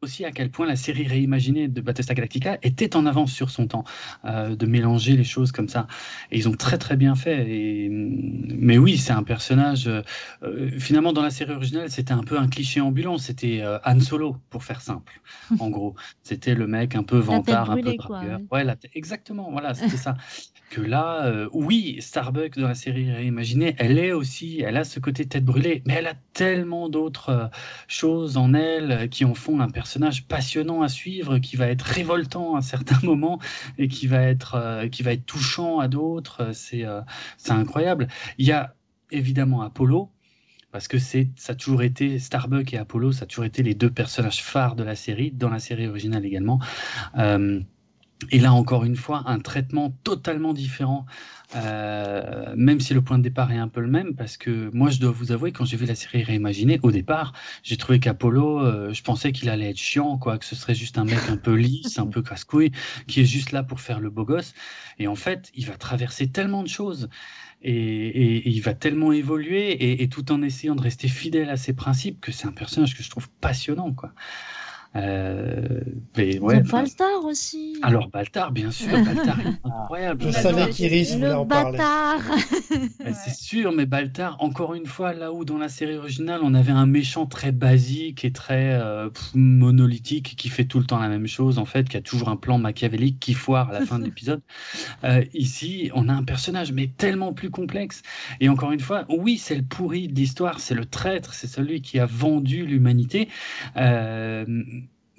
aussi à quel point la série réimaginée de Battlestar Galactica était en avance sur son temps, euh, de mélanger les choses comme ça. Et ils ont très très bien fait. Et... Mais oui, c'est un personnage. Euh, finalement, dans la série originale, c'était un peu un cliché ambulant. C'était euh, Han Solo, pour faire simple. En gros, c'était le mec un peu vantard, brûlée, un peu dragueur. Ouais, la exactement. Voilà, c'était ça. Que là, euh, oui, Starbuck dans la série réimaginée, elle est aussi, elle a ce côté tête brûlée, mais elle a tellement d'autres choses en elle qui en font un personnage personnage passionnant à suivre, qui va être révoltant à certains moments et qui va être, euh, qui va être touchant à d'autres. C'est euh, incroyable. Il y a évidemment Apollo, parce que c'est ça a toujours été Starbuck et Apollo, ça a toujours été les deux personnages phares de la série, dans la série originale également. Euh, et là, encore une fois, un traitement totalement différent, euh, même si le point de départ est un peu le même, parce que moi, je dois vous avouer, quand j'ai vu la série réimaginée, au départ, j'ai trouvé qu'Apollo, euh, je pensais qu'il allait être chiant, quoi, que ce serait juste un mec un peu lisse, un peu casse-couille, qui est juste là pour faire le beau gosse. Et en fait, il va traverser tellement de choses. Et, il va tellement évoluer, et, et, tout en essayant de rester fidèle à ses principes, que c'est un personnage que je trouve passionnant, quoi. Euh, mais ouais, Baltar aussi. Alors Baltar, bien sûr, Baltar est incroyable. Je savais qu'Iris voulait en parler. C'est sûr, mais Baltar, encore une fois, là où dans la série originale, on avait un méchant très basique et très euh, monolithique qui fait tout le temps la même chose, en fait, qui a toujours un plan machiavélique qui foire à la fin de l'épisode. Euh, ici, on a un personnage, mais tellement plus complexe. Et encore une fois, oui, c'est le pourri de l'histoire, c'est le traître, c'est celui qui a vendu l'humanité. Euh,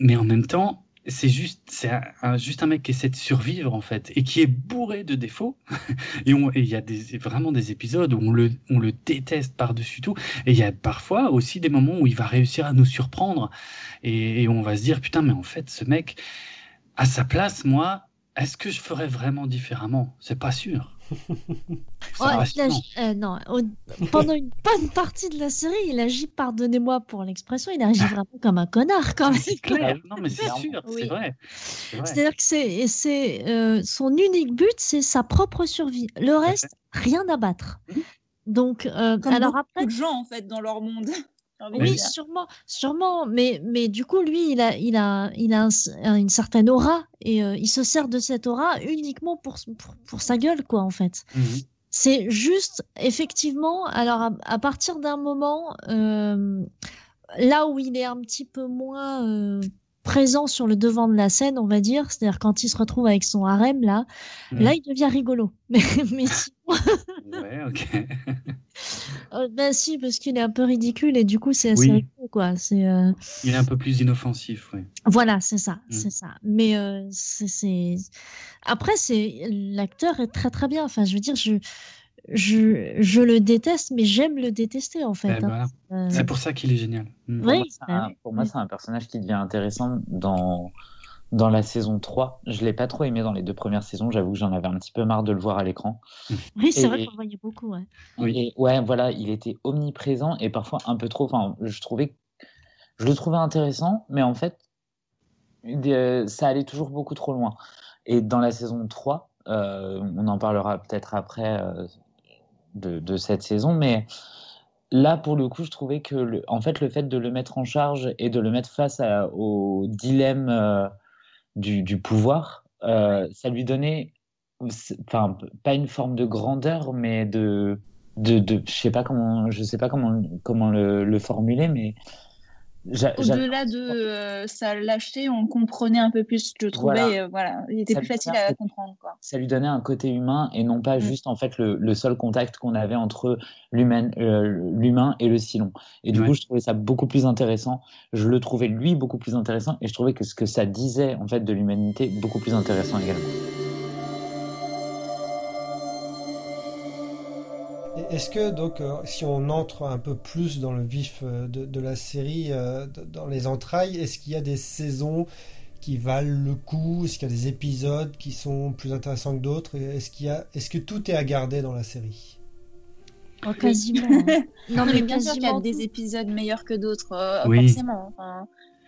mais en même temps, c'est juste, c'est un, juste un mec qui essaie de survivre en fait et qui est bourré de défauts. et il y a vraiment des épisodes où on le, on le déteste par-dessus tout. Et il y a parfois aussi des moments où il va réussir à nous surprendre et, et on va se dire putain, mais en fait, ce mec, à sa place, moi, est-ce que je ferais vraiment différemment? C'est pas sûr. Euh, non, au, pendant une bonne partie de la série, il agit, pardonnez-moi pour l'expression, il agit vraiment comme un connard quand même. C'est clair, non mais c'est sûr, oui. c'est vrai. C'est-à-dire que c'est, c'est euh, son unique but, c'est sa propre survie. Le reste, rien à battre. Mmh. Donc, euh, comme alors beaucoup après, de gens en fait dans leur monde. Oui, sûrement, sûrement, mais, mais du coup, lui, il a, il a, il a un, une certaine aura et euh, il se sert de cette aura uniquement pour, pour, pour sa gueule, quoi, en fait. Mmh. C'est juste, effectivement, alors à, à partir d'un moment, euh, là où il est un petit peu moins euh, présent sur le devant de la scène, on va dire, c'est-à-dire quand il se retrouve avec son harem, là, mmh. là, il devient rigolo. Mais. Ouais, ok. Euh, ben si, parce qu'il est un peu ridicule et du coup c'est assez Oui. rigolo quoi. C'est euh, Il est un peu plus inoffensif, oui. voilà, c'est ça, Mm. c'est ça. Mais euh, c'est c'est après c'est l'acteur est très très bien. Enfin, je veux dire, je je je le déteste, mais j'aime le détester en fait. Ben, hein. C'est pour ça qu'il est génial. Mm. Pour Oui, moi, c'est un- oui, pour moi, c'est un personnage qui devient intéressant dans, dans la saison 3. Je l'ai pas trop aimé dans les deux premières saisons. J'avoue que j'en avais un petit peu marre de le voir à l'écran. Oui, c'est Et- vrai qu'on le voyait beaucoup. Ouais. Oui. Et ouais, voilà, il était omniprésent et parfois un peu trop. Enfin, je trouvais je le trouvais intéressant, mais en fait, euh, ça allait toujours beaucoup trop loin. Et dans la saison 3, euh, on en parlera peut-être après euh, de, de, cette saison, mais là, pour le coup, je trouvais que, le, en fait, le fait de le mettre en charge et de le mettre face à, au dilemme euh, du, du, pouvoir, euh, ça lui donnait, enfin, pas une forme de grandeur, mais de, de, de je sais pas comment, je sais pas comment, comment le, le formuler, mais au-delà de euh, sa lâcheté, on comprenait un peu plus, je trouvais, voilà. Euh, voilà. il était ça plus facile à comprendre. Quoi. Ça lui donnait un côté humain et non pas mm. juste en fait le, le seul contact qu'on avait entre l'humain euh, et le silon. Et du ouais. coup, je trouvais ça beaucoup plus intéressant. Je le trouvais lui beaucoup plus intéressant et je trouvais que ce que ça disait en fait de l'humanité beaucoup plus intéressant également. Est-ce que donc, euh, si on entre un peu plus dans le vif euh, de, de la série, euh, dans les entrailles, est-ce qu'il y a des saisons qui valent le coup? Est-ce qu'il y a des épisodes qui sont plus intéressants que d'autres? Est-ce qu'il y a, est-ce que tout est à garder dans la série? Oh, Quasiment. non, mais, mais bien sûr qu'il y a des épisodes meilleurs que d'autres, oui. forcément. Enfin,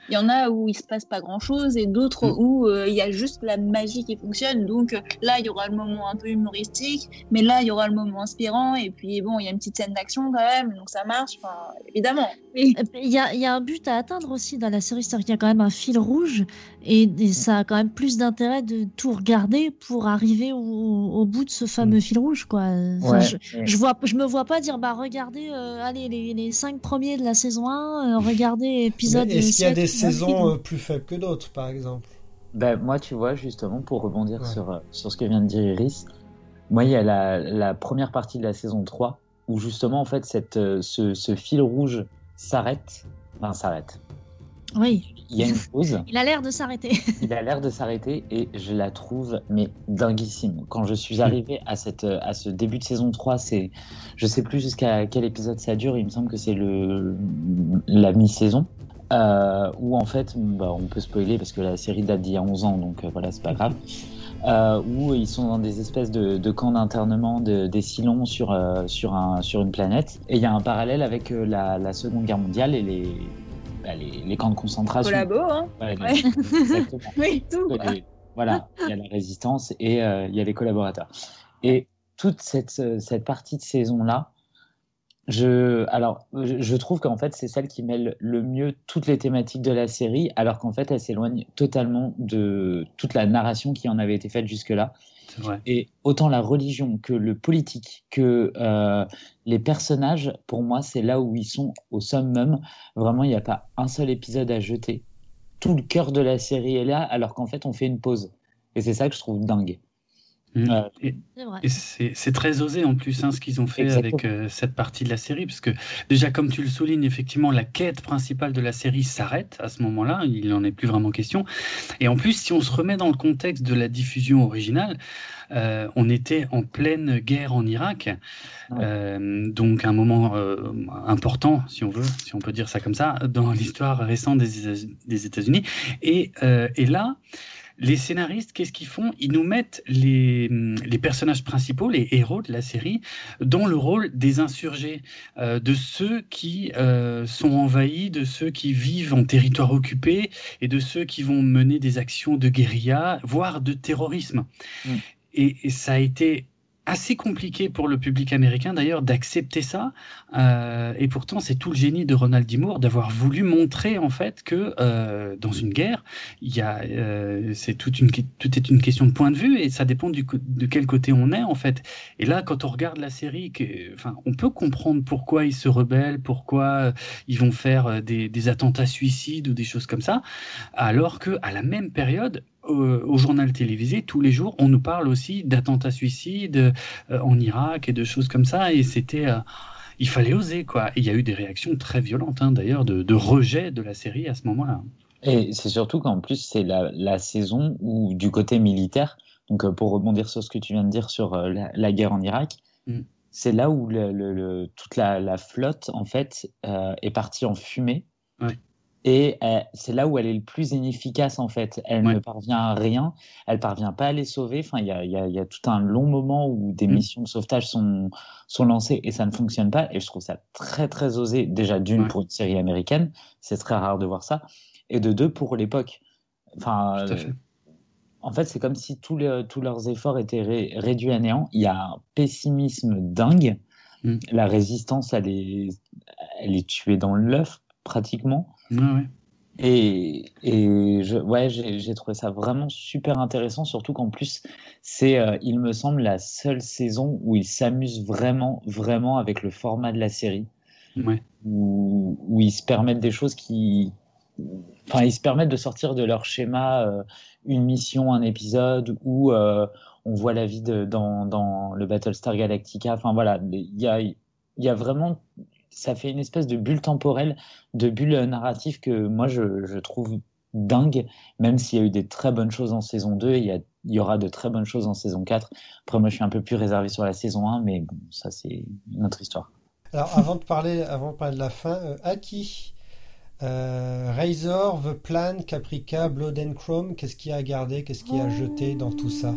il y en a où il se passe pas grand chose et d'autres mm. où euh, il y a juste la magie qui fonctionne. Donc là, il y aura le moment un peu humoristique, mais là, il y aura le moment inspirant. Et puis bon, il y a une petite scène d'action quand même, donc ça marche, évidemment. Il y, a, y, a, un but à atteindre aussi dans la série, c'est-à-dire qu'il y a quand même un fil rouge et, et ça a quand même plus d'intérêt de tout regarder pour arriver au, au, bout de ce fameux mm. fil rouge, quoi. Enfin, ouais, je, ouais. je, vois, je me vois pas dire, bah regardez, euh, allez, les, les cinq premiers de la saison 1, euh, regardez épisode. Est-ce qu'il y a des saisons euh, plus faibles que d'autres, par exemple? Ben, Moi, tu vois, justement, pour rebondir ouais. sur, sur ce que vient de dire Iris, moi, il y a la, la, première partie de la saison 3 où, justement, en fait, cette, ce, ce fil rouge s'arrête. Enfin, s'arrête. Oui. Il y a une pause. Il a l'air de s'arrêter. Il a l'air de s'arrêter et je la trouve mais dinguissime. Quand je suis arrivé à cette à ce début de saison 3, c'est je sais plus jusqu'à quel épisode ça dure, il me semble que c'est le la mi-saison. Euh, où en fait, bah, on peut spoiler parce que la série date d'il y a 11 ans, donc euh, voilà, c'est pas grave. Euh, où ils sont dans des espèces de, de camps d'internement de, des Silons sur, euh, sur, un, sur une planète. Et il y a un parallèle avec la, la, Seconde Guerre mondiale et les, bah, les, les, camps de concentration. Collabo, hein ouais, ouais. Exactement. oui, tout. Les, voilà, il y a la résistance et il y a les collaborateurs. Et toute cette, cette partie de saison-là, je, alors, je, je trouve qu'en fait, c'est celle qui mêle le mieux toutes les thématiques de la série, alors qu'en fait, elle s'éloigne totalement de toute la narration qui en avait été faite jusque-là. Et autant la religion que le politique, que euh, les personnages, pour moi, c'est là où ils sont au summum. Vraiment, il n'y a pas un seul épisode à jeter. Tout le cœur de la série est là, alors qu'en fait, on fait une pause. Et c'est ça que je trouve dingue. Mmh. Euh, et c'est très osé en plus hein, ce qu'ils ont fait Exactement. avec euh, cette partie de la série, parce que déjà comme tu le soulignes, effectivement, la quête principale de la série s'arrête à ce moment-là, il n'en est plus vraiment question. Et en plus, si on se remet dans le contexte de la diffusion originale, euh, on était en pleine guerre en Irak, ouais. donc un moment euh, important, si on veut, si on peut dire ça comme ça, dans l'histoire récente des, des États-Unis. Et, euh, et là, les scénaristes, qu'est-ce qu'ils font? Ils nous mettent les, les, personnages principaux, les héros de la série, dans le rôle des insurgés, euh, de ceux qui euh, sont envahis, de ceux qui vivent en territoire occupé et de ceux qui vont mener des actions de guérilla, voire de terrorisme. Mm. Et, et, ça a été assez compliqué pour le public américain d'ailleurs d'accepter ça euh, et pourtant c'est tout le génie de Ronald D. Moore d'avoir voulu montrer en fait que euh, dans une guerre il y a euh, c'est toute une tout est une question de point de vue et ça dépend du, de quel côté on est en fait et là quand on regarde la série enfin on peut comprendre pourquoi ils se rebellent pourquoi euh, ils vont faire euh, des, des attentats suicides ou des choses comme ça alors que à la même période au, au, journal télévisé, tous les jours, on nous parle aussi d'attentats suicides euh, en Irak et de choses comme ça. Et c'était. Euh, il fallait oser, quoi. Et il y a eu des réactions très violentes, hein, d'ailleurs, de, de, rejet de la série à ce moment-là. Et c'est surtout qu'en plus, c'est la, la, saison où, du côté militaire, donc euh, pour rebondir sur ce que tu viens de dire sur euh, la, la, guerre en Irak, mm. c'est là où le, le, toute la, flotte, en fait, est partie en fumée. Ouais Et euh, c'est là où elle est le plus inefficace en fait. Elle Ouais. ne parvient à rien, elle parvient pas à les sauver. Enfin, il y a, il y a- il y a tout un long moment où des Mm. missions de sauvetage sont, sont lancées et ça ne fonctionne pas. Et je trouve ça très très osé. Déjà d'une Ouais. pour une série américaine, c'est très rare de voir ça. Et de deux pour l'époque. Enfin, Tout à fait. euh, en fait, c'est comme si tous, les- tous leurs efforts étaient ré- réduits à néant. Il y a un pessimisme dingue. Mm. La résistance, elle est, elle est tuée dans l'œuf pratiquement. Ouais. Et, et je, ouais, j'ai trouvé ça vraiment super intéressant, surtout qu'en plus, c'est, euh, il me semble, la seule saison où ils s'amusent vraiment, vraiment avec le format de la série, Ouais. où, où ils se permettent des choses qui. Enfin, ils se permettent de sortir de leur schéma, euh, une mission, un épisode, où euh, on voit la vie de, dans, dans le Battlestar Galactica. Enfin, voilà, il y a, il y a vraiment. Ça fait une espèce de bulle temporelle de bulle narrative que moi je, je trouve dingue, même s'il y a eu des très bonnes choses en saison 2, il y, a, il y aura de très bonnes choses en saison 4. Après, moi je suis un peu plus réservé sur la saison 1, mais bon, ça c'est une autre histoire. Alors, avant de parler, avant de parler de la fin, euh, Aki, euh, Razor, The Plan, Caprica, Blood and Chrome, qu'est-ce qu'il y a à garder, qu'est-ce qu'il y a à jeter dans tout ça?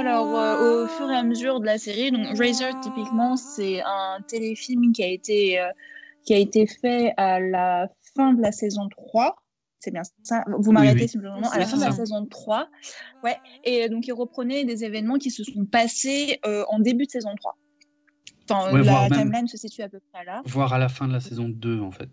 Alors, euh, au fur et à mesure de la série, donc Razor, typiquement, c'est un téléfilm qui a été, euh, qui a été fait à la fin de la saison 3. C'est bien ça. Vous m'arrêtez oui. simplement. À Oui, la fin de la saison 3. Ouais. Et donc, il reprenait des événements qui se sont passés euh, en début de saison 3. Ouais, la même- timeline se situe à peu près là. Voire à la fin de la saison 2, en fait.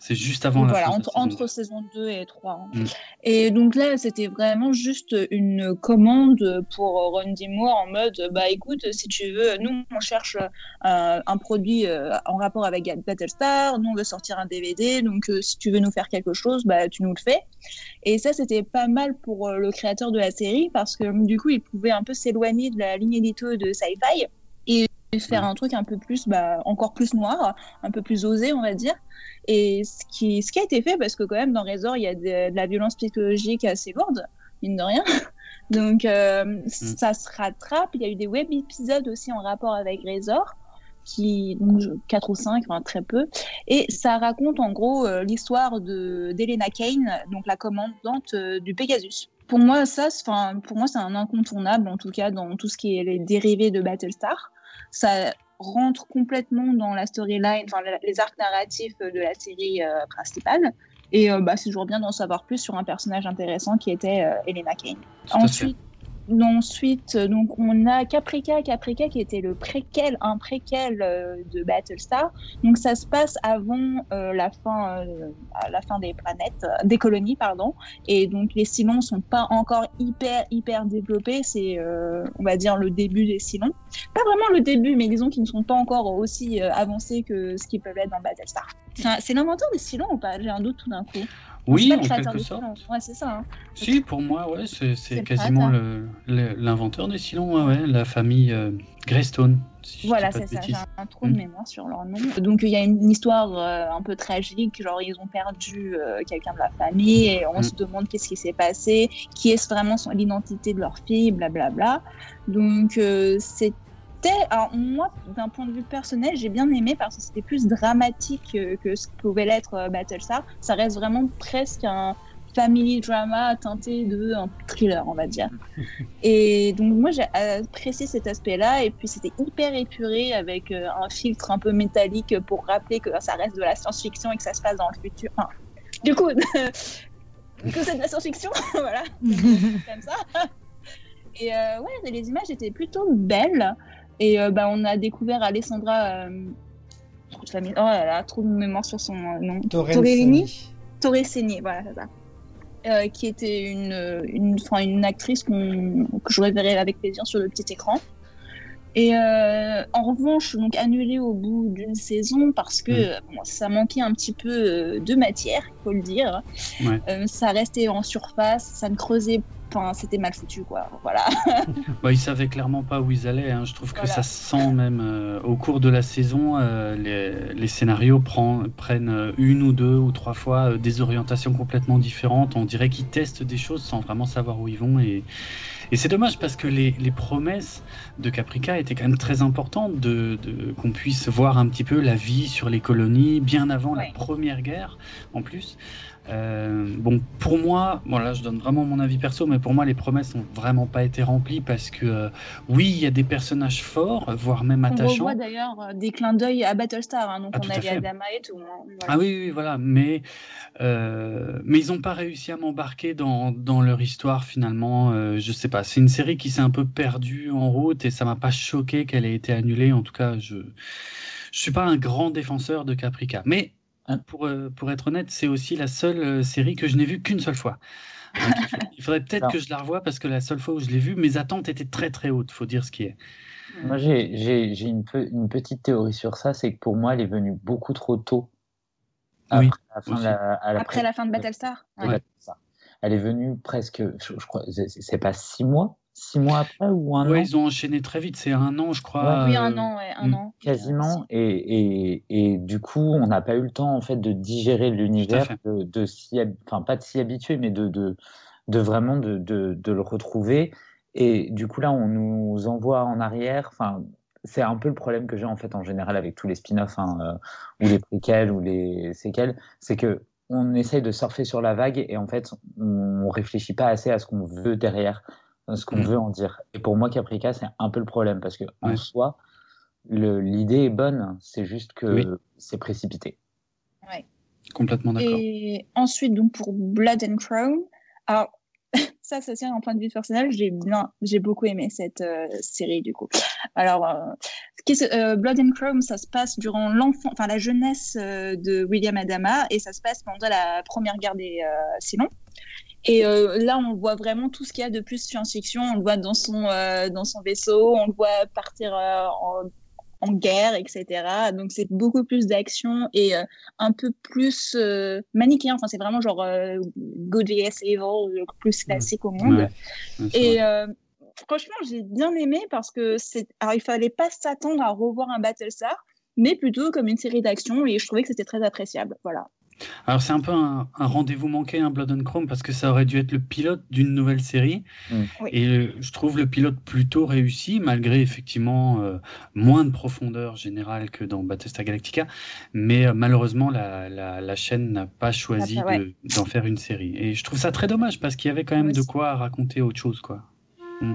C'est juste avant Donc la voilà, fin de entre, saison entre saison 2 et 3. hein. Mm. Et donc là, c'était vraiment juste une commande pour Randy Moore en mode bah écoute, si tu veux, nous on cherche euh, un produit euh, en rapport avec Battlestar, nous on veut sortir un DVD, donc euh, si tu veux nous faire quelque chose, bah tu nous le fais. Et ça, c'était pas mal pour le créateur de la série parce que du coup, il pouvait un peu s'éloigner de la ligne édito de Sci-Fi et faire un truc un peu plus, bah, encore plus noir, un peu plus osé, on va dire. Et ce qui, ce qui a été fait, parce que quand même dans Razor, il y a de, de la violence psychologique assez lourde, mine de rien. Donc euh, ça se rattrape. Il y a eu des web épisodes aussi en rapport avec Razor, qui donc 4 ou 5, enfin très peu. Et ça raconte en gros euh, l'histoire de d'Elena Kane, donc la commandante euh, du Pegasus. Pour moi, ça, pour moi, c'est un incontournable, en tout cas, dans tout ce qui est les dérivés de Battlestar. Ça rentre complètement dans la storyline, enfin, les arcs narratifs de la série euh, principale. Et euh, bah, c'est toujours bien d'en savoir plus sur un personnage intéressant qui était euh, Elena Kane. Ensuite, ensuite, euh, donc on a Caprica, Caprica qui était le préquel, un préquel euh, de Battlestar. Donc ça se passe avant euh, la fin, la fin des planètes, des colonies, pardon. Et donc les Cylons sont pas encore hyper hyper développés. C'est, on va dire, le début des Cylons. Pas vraiment le début, mais disons qu'ils ne sont pas encore aussi avancés que ce qu'ils peuvent être dans Battlestar. C'est l'inventeur des Cylons ou pas? J'ai un doute tout d'un coup. Oui, c'est pas en quelque sorte. Ouais, c'est ça. hein. Si, pour moi, ouais, c'est C'est c'est quasiment l'inventeur des Cylons, ouais, ouais, la famille euh, Greystone. Si Voilà, c'est ça. J'ai un trou de Mm. mémoire sur leur nom. Donc il y a une histoire euh, un peu tragique, genre ils ont perdu euh, quelqu'un de la famille et on Mm. se demande qu'est-ce qui s'est passé, qui est vraiment l'identité de leur fille, blablabla. Donc euh, c'était, alors moi d'un point de vue personnel, j'ai bien aimé parce que c'était plus dramatique que ce que pouvait l'être euh, Battlestar. Ça reste vraiment presque un family drama teinté de un thriller, on va dire. Et donc moi j'ai apprécié cet aspect-là et puis c'était hyper épuré avec euh, un filtre un peu métallique pour rappeler que ça reste de la science-fiction et que ça se passe dans le futur. Enfin, du coup, que c'est de la science-fiction, voilà, comme ça. Et euh, ouais, les images étaient plutôt belles et euh, bah, on a découvert Alessandra. Euh... trop de famille- Oh là là, trop de mémoire sur son euh, nom. Torrensini. Torreseni, voilà, c'est ça. Euh, qui était une, une, une actrice qu'on- que je reverrai avec plaisir sur le petit écran. Et euh, en revanche, donc annulée au bout d'une saison parce que Mm. bon, ça manquait un petit peu de matière, il faut le dire. Ouais. Euh, ça restait en surface, ça ne creusait enfin, c'était mal foutu, quoi. Voilà. bah, ils savaient clairement pas où ils allaient. Hein. Je trouve que ça se sent même euh, au cours de la saison. Euh, les, les, scénarios prend, prennent euh, une ou deux ou trois fois des orientations complètement différentes. On dirait qu'ils testent des choses sans vraiment savoir où ils vont. Et, et c'est dommage parce que les, les, promesses de Caprica étaient quand même très importantes, de, de qu'on puisse voir un petit peu la vie sur les colonies bien avant la Première Guerre en plus. Euh, bon, pour moi, bon là je donne vraiment mon avis perso, mais pour moi les promesses n'ont vraiment pas été remplies parce que euh, oui, il y a des personnages forts, voire même attachants. On voit d'ailleurs euh, des clins d'œil à Battlestar, hein, donc ah, on avait Adama et tout. Hein, voilà. Ah oui, oui, voilà, mais, mais ils n'ont pas réussi à m'embarquer dans, dans, leur histoire finalement. je sais pas, c'est une série qui s'est un peu perdue en route et ça m'a pas choqué qu'elle ait été annulée. En tout cas, je je suis pas un grand défenseur de Caprica, mais pour, euh, pour être honnête, c'est aussi la seule euh, série que je n'ai vue qu'une seule fois. il faudrait peut-être que je la revoie parce que la seule fois où je l'ai vue, mes attentes étaient très très hautes, faut dire ce qui est. Moi, j'ai une, une, petite théorie sur ça, c'est que pour moi, elle est venue beaucoup trop tôt. Après, la, fin de, après la fin de Battlestar. Elle est venue presque, je, je crois, c'est pas six mois six mois après ou un an. ils ont enchaîné très vite, c'est un an, je crois. Oui, un an, ouais, un an. Quasiment, et, et, et, du coup, on n'a pas eu le temps en fait de digérer l'univers, de, de enfin pas de s'y habituer, mais de, de, de vraiment de, de, le retrouver. Et du coup, là, on nous envoie en arrière. Enfin, c'est un peu le problème que j'ai en fait en général avec tous les spin-offs, hein, euh, ou les préquels, ou les séquelles, c'est que on essaye de surfer sur la vague et en fait, on réfléchit pas assez à ce qu'on veut derrière ce qu'on mm. veut en dire. Et pour moi, Caprica, c'est un peu le problème parce que en soi, l'idée est bonne, c'est juste que c'est précipité. Ouais. Complètement d'accord. Et ensuite, donc pour Blood and Crown, alors ça, ça tient en point de vue personnel, j'ai bien, j'ai beaucoup aimé cette euh, série du coup. Alors, euh, euh, Blood and Chrome, ça se passe durant l'enfant, enfin la jeunesse de William Adama et ça se passe pendant la première guerre des Cylons. Et euh, là, on voit vraiment tout ce qu'il y a de plus science-fiction. On le voit dans son, euh, dans son vaisseau, on le voit partir euh, en, en, guerre, etc. Donc, c'est beaucoup plus d'action et un peu plus manichéen. Enfin, c'est vraiment genre good vs evil, le plus classique au monde. et franchement, j'ai bien aimé parce que c'est. Alors, il fallait pas s'attendre à revoir un Battlestar, mais plutôt comme une série d'action et je trouvais que c'était très appréciable. Voilà. Alors c'est un peu un, rendez-vous manqué, un hein, Blood and Chrome, parce que ça aurait dû être le pilote d'une nouvelle série. Mm. Et euh, je trouve le pilote plutôt réussi, malgré effectivement euh, moins de profondeur générale que dans Battlestar Galactica. Mais euh, malheureusement, la, la, chaîne n'a pas choisi d'en faire une série. Et je trouve ça très dommage, parce qu'il y avait quand même de quoi raconter autre chose. quoi. Mm.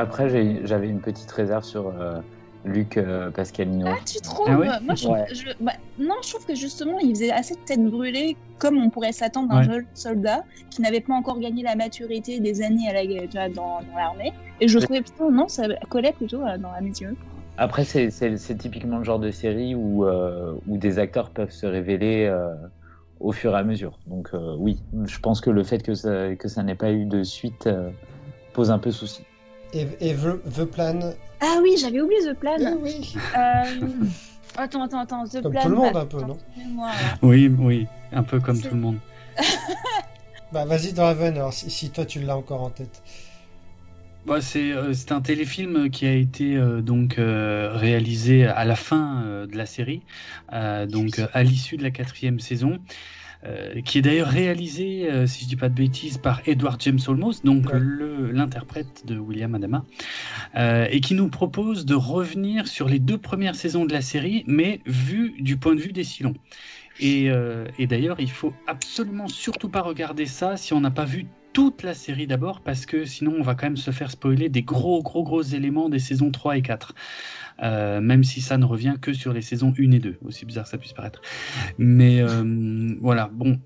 Après, j'avais une petite réserve sur euh, Luc euh, Pascalino. Ah, tu trouves? Ah Moi, je trouve, bah, Non, je trouve que justement, il faisait assez de tête brûlée, comme on pourrait s'attendre d'un jeune soldat qui n'avait pas encore gagné la maturité des années à la, dans, dans l'armée. Et je trouvais plutôt, non, ça collait plutôt euh, dans la mes yeux. Après, c'est typiquement le genre de série où, où des acteurs peuvent se révéler au fur et à mesure. Donc oui, je pense que le fait que ça, que ça n'ait pas eu de suite pose un peu souci. Et, the, Plan. Ah oui, j'avais oublié The Plan. Ah oui. Euh... Attends, attends, attends. The comme Plan. tout le monde, un peu, non Oui, oui, un peu comme tout le monde. bah, vas-y, Draven, alors, si, si toi tu l'as encore en tête. Bah, euh, c'est un téléfilm qui a été euh, donc euh, réalisé à la fin de la série, donc à l'issue de la quatrième saison. Euh, qui est d'ailleurs réalisé, euh, si je dis pas de bêtises, par Edward James Olmos, donc l'interprète de William Adama, euh, et qui nous propose de revenir sur les deux premières saisons de la série, mais vu du point de vue des Silons. Et, et d'ailleurs, il faut absolument surtout pas regarder ça si on n'a pas vu toute la série d'abord, parce que sinon on va quand même se faire spoiler des gros, gros, gros éléments des saisons 3 et 4. Euh, même si ça ne revient que sur les saisons 1 et 2, aussi bizarre que ça puisse paraître. Mais euh, voilà, bon,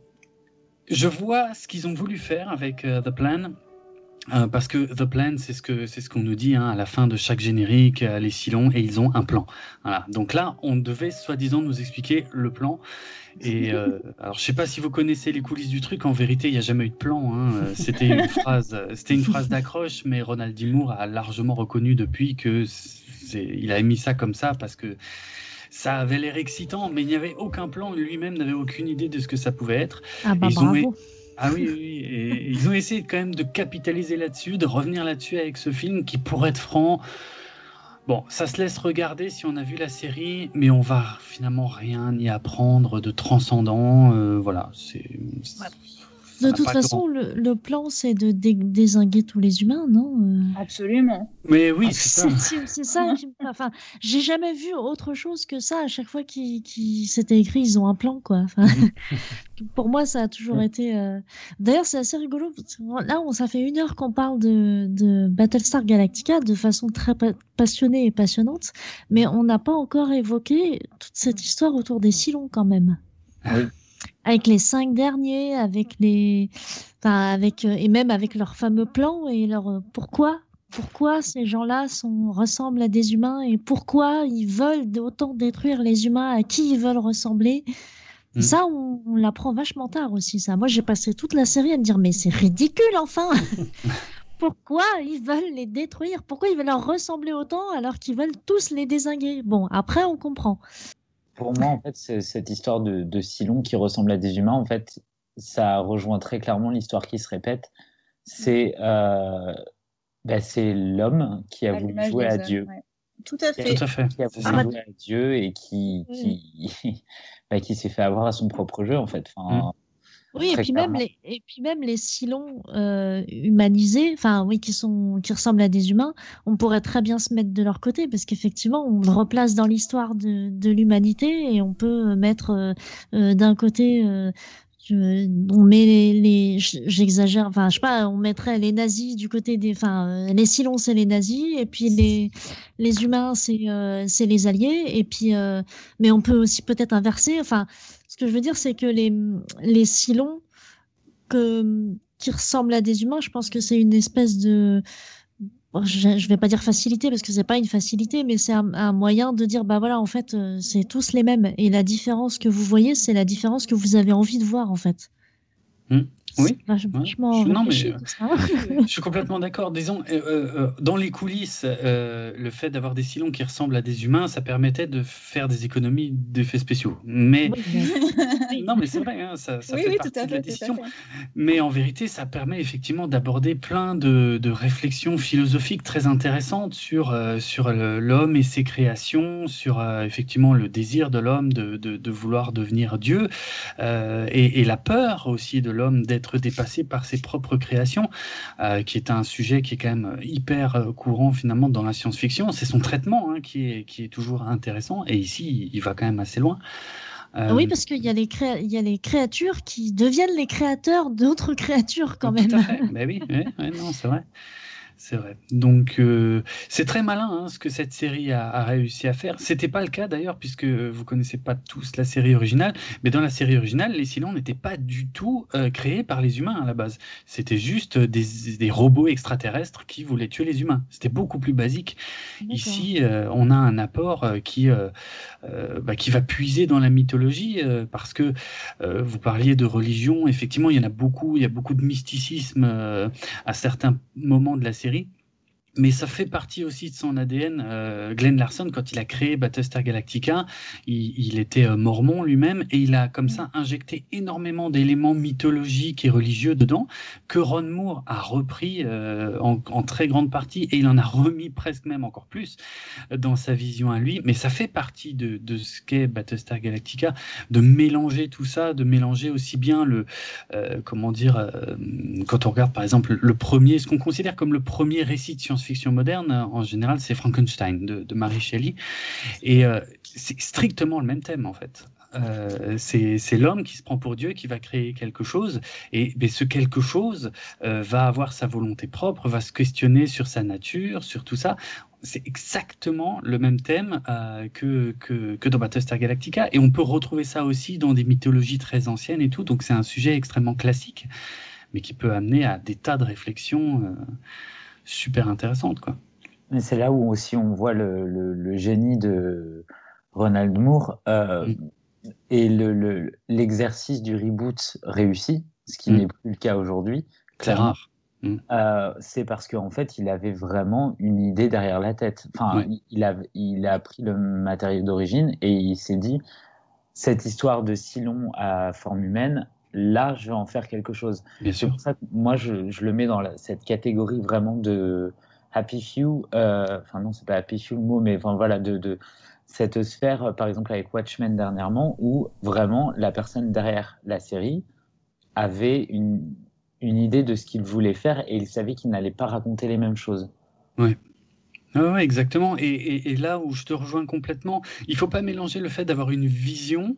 je vois ce qu'ils ont voulu faire avec euh, The Plan. Euh, parce que The Plan, c'est ce que c'est ce qu'on nous dit hein, à la fin de chaque générique, euh, les Silons, et ils ont un plan. Voilà. Donc là, on devait soi-disant nous expliquer le plan. Et euh, alors, je sais pas si vous connaissez les coulisses du truc. En vérité, il n'y a jamais eu de plan. Hein. Euh, C'était une phrase, c'était une phrase d'accroche, mais Ronald D. Moore a largement reconnu depuis que c'est, il a mis ça comme ça parce que ça avait l'air excitant, mais il n'y avait aucun plan. Lui-même n'avait aucune idée de ce que ça pouvait être. Ah bah Ils ont bravo. Ah oui, ils ont essayé quand même de capitaliser là-dessus, de revenir là-dessus avec ce film qui, pour être franc, bon, ça se laisse regarder si on a vu la série, mais on va finalement rien y apprendre de transcendant. euh, voilà, c'est. De n'a toute façon, le, le plan, c'est de dé- désinguer tous les humains, non Euh, Absolument. Mais oui, c'est ça. C'est ça qui Enfin, j'ai jamais vu autre chose que ça. À chaque fois qu'il qu'il s'était écrit, ils ont un plan, quoi. Enfin, pour moi, ça a toujours été. euh, D'ailleurs, c'est assez rigolo. Là, on, ça fait une heure qu'on parle de, de Battlestar Galactica de façon très pa- passionnée et passionnante, mais on n'a pas encore évoqué toute cette histoire autour des Silons, quand même. Oui. Avec les cinq derniers, avec les, enfin, avec euh, et même avec leur fameux plan et leur euh, pourquoi pourquoi ces gens-là sont, ressemblent à des humains et pourquoi ils veulent autant détruire les humains, à qui ils veulent ressembler. Mm. Ça, on, on l'apprend vachement tard aussi, ça. Moi, j'ai passé toute la série à me dire, mais c'est ridicule, enfin Pourquoi ils veulent les détruire? Pourquoi ils veulent leur ressembler autant alors qu'ils veulent tous les désinguer? Bon, après, on comprend. Pour moi, en fait, cette histoire de, de Silon qui ressemble à des humains, en fait, ça rejoint très clairement l'histoire qui se répète. C'est euh, bah, c'est l'homme qui a À voulu jouer à hommes, Dieu, ouais. Tout à fait. Tout à fait. qui a voulu ça. jouer à Dieu et qui, qui, bah, qui s'est fait avoir à son propre jeu, en fait. Enfin, Oui, et puis même les, et puis même les Silons euh, humanisés, enfin oui, qui sont, qui ressemblent à des humains, on pourrait très bien se mettre de leur côté parce qu'effectivement, on le replace dans l'histoire de, de l'humanité et on peut mettre euh, euh, d'un côté, euh, je- on met les, les- j'exagère, enfin je sais pas, on mettrait les nazis du côté des, enfin euh, les Silons c'est les nazis et puis les les humains c'est euh, c'est les alliés et puis euh, mais on peut aussi peut-être inverser, enfin ce que je veux dire, c'est que les, les Silons qui ressemblent à des humains, je pense que c'est une espèce de. Je ne vais pas dire facilité parce que c'est pas une facilité, mais c'est un, un moyen de dire bah voilà, en fait, euh, c'est tous les mêmes. Et la différence que vous voyez, c'est la différence que vous avez envie de voir, en fait. Hmm. Oui. Vachement Je- non, mais, euh, tout ça. Je suis complètement d'accord. Disons, euh, euh, dans les coulisses, euh, le fait d'avoir des silons qui ressemblent à des humains, ça permettait de faire des économies d'effets spéciaux. Mais Oui, non, mais c'est vrai, hein, ça, ça oui, fait oui, partie tout à de la décision. Mais en vérité, ça permet effectivement d'aborder plein de, de réflexions philosophiques très intéressantes sur, euh, sur l'homme et ses créations, sur euh, effectivement le désir de l'homme de, de, de vouloir devenir Dieu, euh, et, et la peur aussi de l'homme d'être dépassé par ses propres créations, euh, qui est un sujet qui est quand même hyper euh, courant finalement dans la science-fiction. C'est son traitement hein, qui, est, qui est toujours intéressant, et ici, il va quand même assez loin. Euh, Oui, parce qu'il y, a les créa- il y a les créatures qui deviennent les créateurs d'autres créatures quand Tout même. à fait. Ben oui, ouais, non, c'est vrai. C'est vrai. Donc, euh, c'est très malin hein, ce que cette série a, a réussi à faire. C'était pas le cas d'ailleurs, puisque vous connaissez pas tous la série originale. Mais dans la série originale, les Silons n'étaient pas du tout euh, créés par les humains à la base. C'était juste des, des robots extraterrestres qui voulaient tuer les humains. C'était beaucoup plus basique. Ici, euh, on a un apport qui, bah, qui va puiser dans la mythologie parce que vous parliez de religion. Effectivement, il y en a beaucoup. Il y a beaucoup de mysticisme à certains moments de la série série. Mais ça fait partie aussi de son ADN. Euh, Glenn Larson, quand il a créé Battlestar Galactica, il, était euh, mormon lui-même et il a comme ça injecté énormément d'éléments mythologiques et religieux dedans que Ron Moore a repris euh, en, très grande partie et il en a remis presque même encore plus dans sa vision à lui. Mais ça fait partie de, ce qu'est Battlestar Galactica, de mélanger tout ça, de mélanger aussi bien le, euh, comment dire, euh, quand on regarde par exemple le premier, ce qu'on considère comme le premier récit de science-fiction moderne, en général, c'est Frankenstein de, de Mary Shelley. Et euh, c'est strictement le même thème en fait. Euh, c'est l'homme qui se prend pour Dieu, qui va créer quelque chose, et ce quelque chose euh, va avoir sa volonté propre, va se questionner sur sa nature, sur tout ça. C'est exactement le même thème que, que, que dans Battlestar Galactica, et on peut retrouver ça aussi dans des mythologies très anciennes et tout, donc c'est un sujet extrêmement classique mais qui peut amener à des tas de réflexions super intéressantes, quoi. Mais c'est là où aussi on voit le, le, génie de Ronald Moore mm. et l'exercice le, du reboot réussi, ce qui mm. n'est plus le cas aujourd'hui. C'est rare. Mm. Euh, c'est parce qu'en fait, il avait vraiment une idée derrière la tête. Enfin, il, a, il a pris le matériau d'origine et il s'est dit cette histoire de Silon à forme humaine, là, je vais en faire quelque chose. Sûr. Pour ça moi, je, je, le mets dans cette catégorie vraiment de Happy Few. Euh, enfin, non, c'est pas Happy Few le mot, mais enfin, voilà, de, de cette sphère, par exemple, avec Watchmen dernièrement, où vraiment la personne derrière la série avait une, une idée de ce qu'il voulait faire et il savait qu'il n'allait pas raconter les mêmes choses. Oui. Ouais, exactement. Et, là où je te rejoins complètement, il faut pas mélanger le fait d'avoir une vision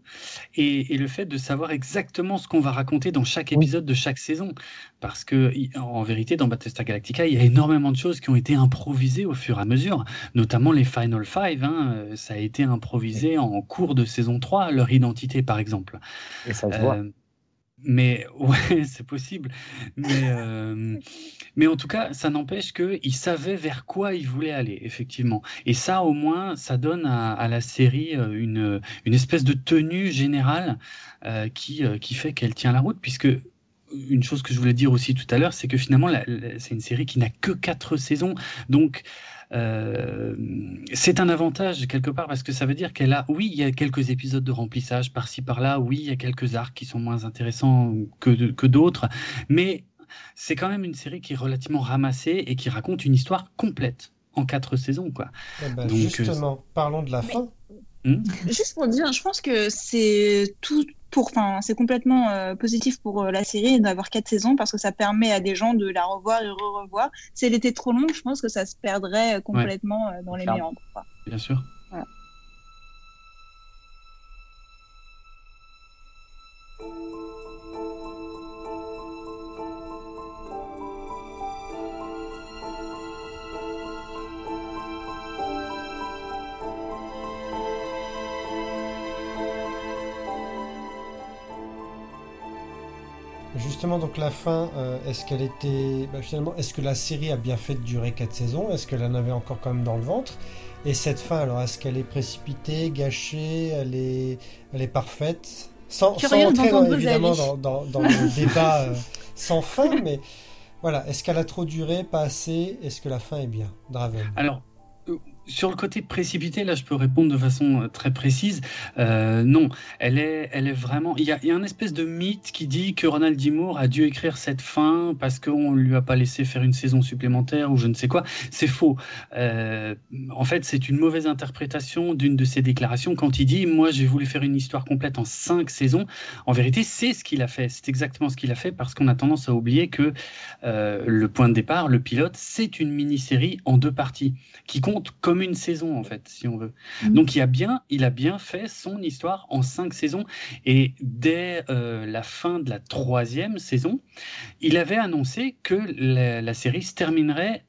et, le fait de savoir exactement ce qu'on va raconter dans chaque épisode de chaque saison. Parce que, en vérité, dans Battlestar Galactica, il y a énormément de choses qui ont été improvisées au fur et à mesure, notamment les Final Five. Hein, ça a été improvisé en cours de saison 3, leur identité, par exemple. Et ça se voit. Euh, mais ouais, c'est possible. Mais, euh, mais en tout cas, ça n'empêche qu'il savait vers quoi il voulait aller, effectivement. Et ça, au moins, ça donne à, la série euh, une, une espèce de tenue générale euh, qui, qui fait qu'elle tient la route, puisque une chose que je voulais dire aussi tout à l'heure, c'est que finalement, c'est une série qui n'a que quatre saisons. Donc, c'est un avantage quelque part parce que ça veut dire qu'elle a, oui, il y a quelques épisodes de remplissage par-ci par-là, oui, il y a quelques arcs qui sont moins intéressants que, que d'autres, mais c'est quand même une série qui est relativement ramassée et qui raconte une histoire complète en quatre saisons, quoi. Eh ben, justement, parlons de la fin. Hmm Juste pour dire, je pense que c'est tout pour, enfin, c'est complètement euh, positif pour euh, la série d'avoir quatre saisons parce que ça permet à des gens de la revoir et re-revoir. Si elle était trop longue, je pense que ça se perdrait complètement euh, dans les méandres. Bien sûr. Justement, donc la fin, euh, est-ce qu'elle était. Bah, finalement, est-ce que la série a bien fait de durer 4 saisons? Est-ce qu'elle en avait encore quand même dans le ventre? Et cette fin, alors, est-ce qu'elle est précipitée, gâchée Elle est, elle est parfaite? Sans, sans entrer évidemment dans, dans, le débat euh, sans fin, mais voilà, est-ce qu'elle a trop duré, pas assez? Est-ce que la fin est bien? Draven. Alors, sur le côté précipité, là, je peux répondre de façon euh, très précise. Euh, non, elle est, elle est vraiment. Il y, a, un espèce de mythe qui dit que Ronald D. Moore a dû écrire cette fin parce qu'on ne lui a pas laissé faire une saison supplémentaire ou je ne sais quoi. C'est faux. Euh, en fait, c'est une mauvaise interprétation d'une de ses déclarations quand il dit Moi, j'ai voulu faire une histoire complète en cinq saisons. En vérité, c'est ce qu'il a fait. C'est exactement ce qu'il a fait parce qu'on a tendance à oublier que le point de départ, le pilote, c'est une mini-série en deux parties qui compte comme une saison en fait, si on veut. Mhm. Donc il a bien, il a bien fait son histoire en cinq saisons et dès euh, la fin de la troisième saison, il avait annoncé que la, série se terminerait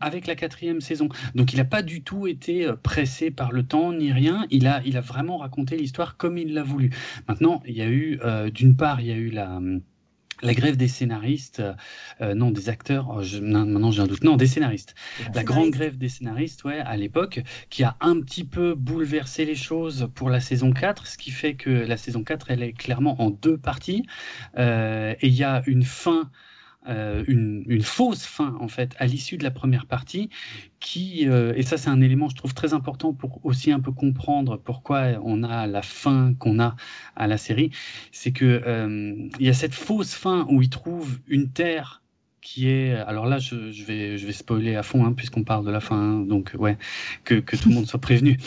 avec la quatrième saison. Donc il n'a pas du tout été euh, pressé par le temps ni rien. Il a, il a vraiment raconté l'histoire comme il l'a voulu. Maintenant, il y a eu, euh, d'une part, il y a eu la la grève des scénaristes, euh, non des acteurs, oh, je, maintenant j'ai un doute, non des scénaristes. La grande grève des scénaristes, ouais, à l'époque, qui a un petit peu bouleversé les choses pour la saison 4, ce qui fait que la saison 4, elle est clairement en deux parties, euh, et il y a une fin euh, une, fausse fin en fait à l'issue de la première partie qui euh, et ça c'est un élément je trouve très important pour aussi un peu comprendre pourquoi on a la fin qu'on a à la série. C'est que euh, il y a cette fausse fin où il trouve une terre qui est alors là je, vais je vais spoiler à fond hein, puisqu'on parle de la fin hein, donc ouais que, que, tout le monde soit prévenu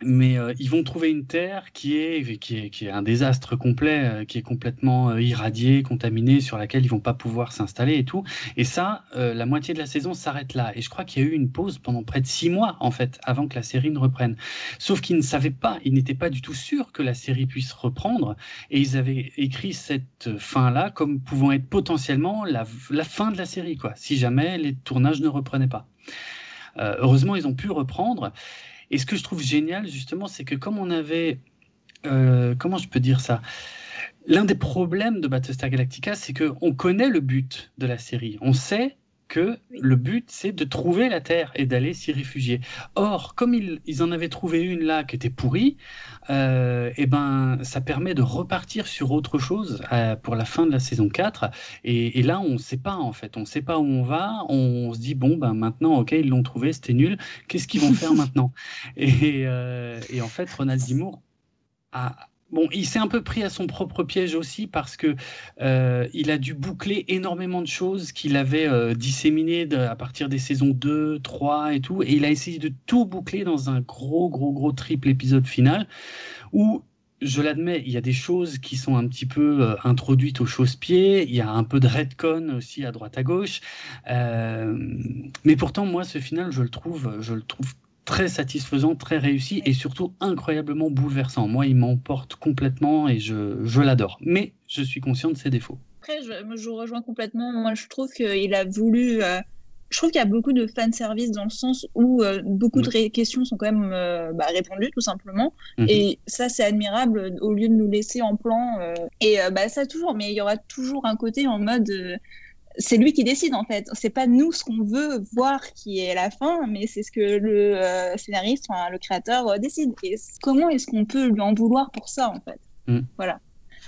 mais euh, ils vont trouver une terre qui est, qui est, qui est un désastre complet, euh, qui est complètement euh, irradiée, contaminée, sur laquelle ils vont pas pouvoir s'installer et tout. Et ça, la moitié de la saison s'arrête là. Et je crois qu'il y a eu une pause pendant près de six mois, en fait, avant que la série ne reprenne. Sauf qu'ils ne savaient pas, ils n'étaient pas du tout sûrs que la série puisse reprendre. Et ils avaient écrit cette fin-là comme pouvant être potentiellement la, la fin de la série, quoi, si jamais les tournages ne reprenaient pas. heureusement, ils ont pu reprendre. Et ce que je trouve génial, justement, c'est que comme on avait. Euh, comment je peux dire ça? L'un des problèmes de Battlestar Galactica, c'est qu'on connaît le but de la série. On sait que le but, c'est de trouver la Terre et d'aller s'y réfugier. Or, comme ils, en avaient trouvé une là qui était pourrie, euh, et eh ben, ça permet de repartir sur autre chose euh, pour la fin de la saison 4. Et, là, on ne sait pas, en fait. On ne sait pas où on va. On, se dit, bon, ben, maintenant, OK, ils l'ont trouvé, c'était nul. Qu'est-ce qu'ils vont faire maintenant? Et, euh, et, en fait, Ronald Dimour a, Bon, il s'est un peu pris à son propre piège aussi parce que euh, il a dû boucler énormément de choses qu'il avait euh, disséminées à partir des saisons 2, 3 et tout, et il a essayé de tout boucler dans un gros, gros, gros triple épisode final où je l'admets, il y a des choses qui sont un petit peu euh, introduites au chausse-pied, il y a un peu de redcon aussi à droite à gauche, mais pourtant moi ce final je le trouve, je le trouve très satisfaisant, très réussi et surtout incroyablement bouleversant. Moi, il m'emporte complètement et je, je l'adore. Mais je suis conscient de ses défauts. Après, je, je rejoins complètement. Moi, je trouve qu'il a voulu. Euh, je trouve qu'il y a beaucoup de fan service dans le sens où euh, beaucoup de questions sont quand même euh, bah, répondues tout simplement. Mhm. Et ça, c'est admirable au lieu de nous laisser en plan. et bah, ça, toujours. Mais il y aura toujours un côté en mode c'est lui qui décide en fait. C'est pas nous ce qu'on veut voir qui est la fin, mais c'est ce que le euh, scénariste, enfin, le créateur euh, décide. Et comment est-ce qu'on peut lui en vouloir pour ça en fait mm. Voilà.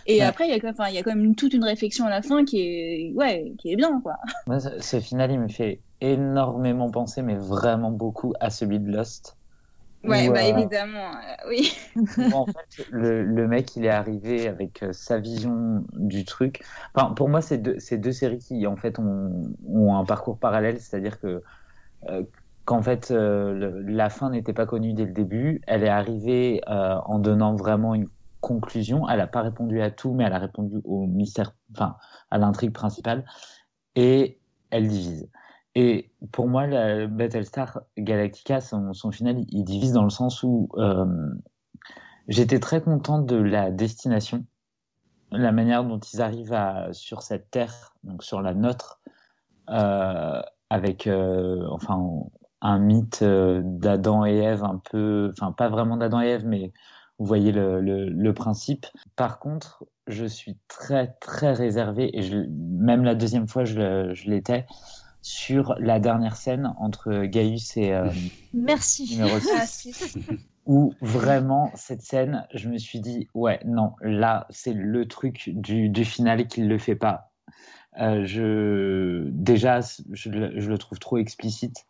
Et après, il y, a quand même, il y a quand même toute une réflexion à la fin qui est, ouais, qui est bien, quoi. ce final, il me fait énormément penser, mais vraiment beaucoup, à celui de Lost. Ouais, bah, évidemment, euh, oui. en fait, le, le, mec, il est arrivé avec euh, sa vision du truc. Enfin, pour moi, c'est deux, deux séries qui, en fait, ont, ont un parcours parallèle, c'est-à-dire que euh, qu'en fait, la fin n'était pas connue dès le début. Elle est arrivée en donnant vraiment une conclusion. Elle n'a pas répondu à tout, mais elle a répondu au mystère, enfin, à l'intrigue principale. Et elle divise. Et pour moi, la Battlestar Galactica, son, final, il divise dans le sens où euh, j'étais très content de la destination, la manière dont ils arrivent sur cette terre, donc sur la nôtre, euh, avec euh, enfin un mythe d'Adam et Ève un peu, enfin pas vraiment d'Adam et Ève, mais vous voyez le, principe. Par contre, je suis très très réservé et même la deuxième fois je l'étais sur la dernière scène entre Gaius et euh, Merci. numéro 6, ah, où vraiment cette scène, je me suis dit ouais non là c'est le truc du, du final qui le fait pas. Euh, je déjà je, le trouve trop explicite.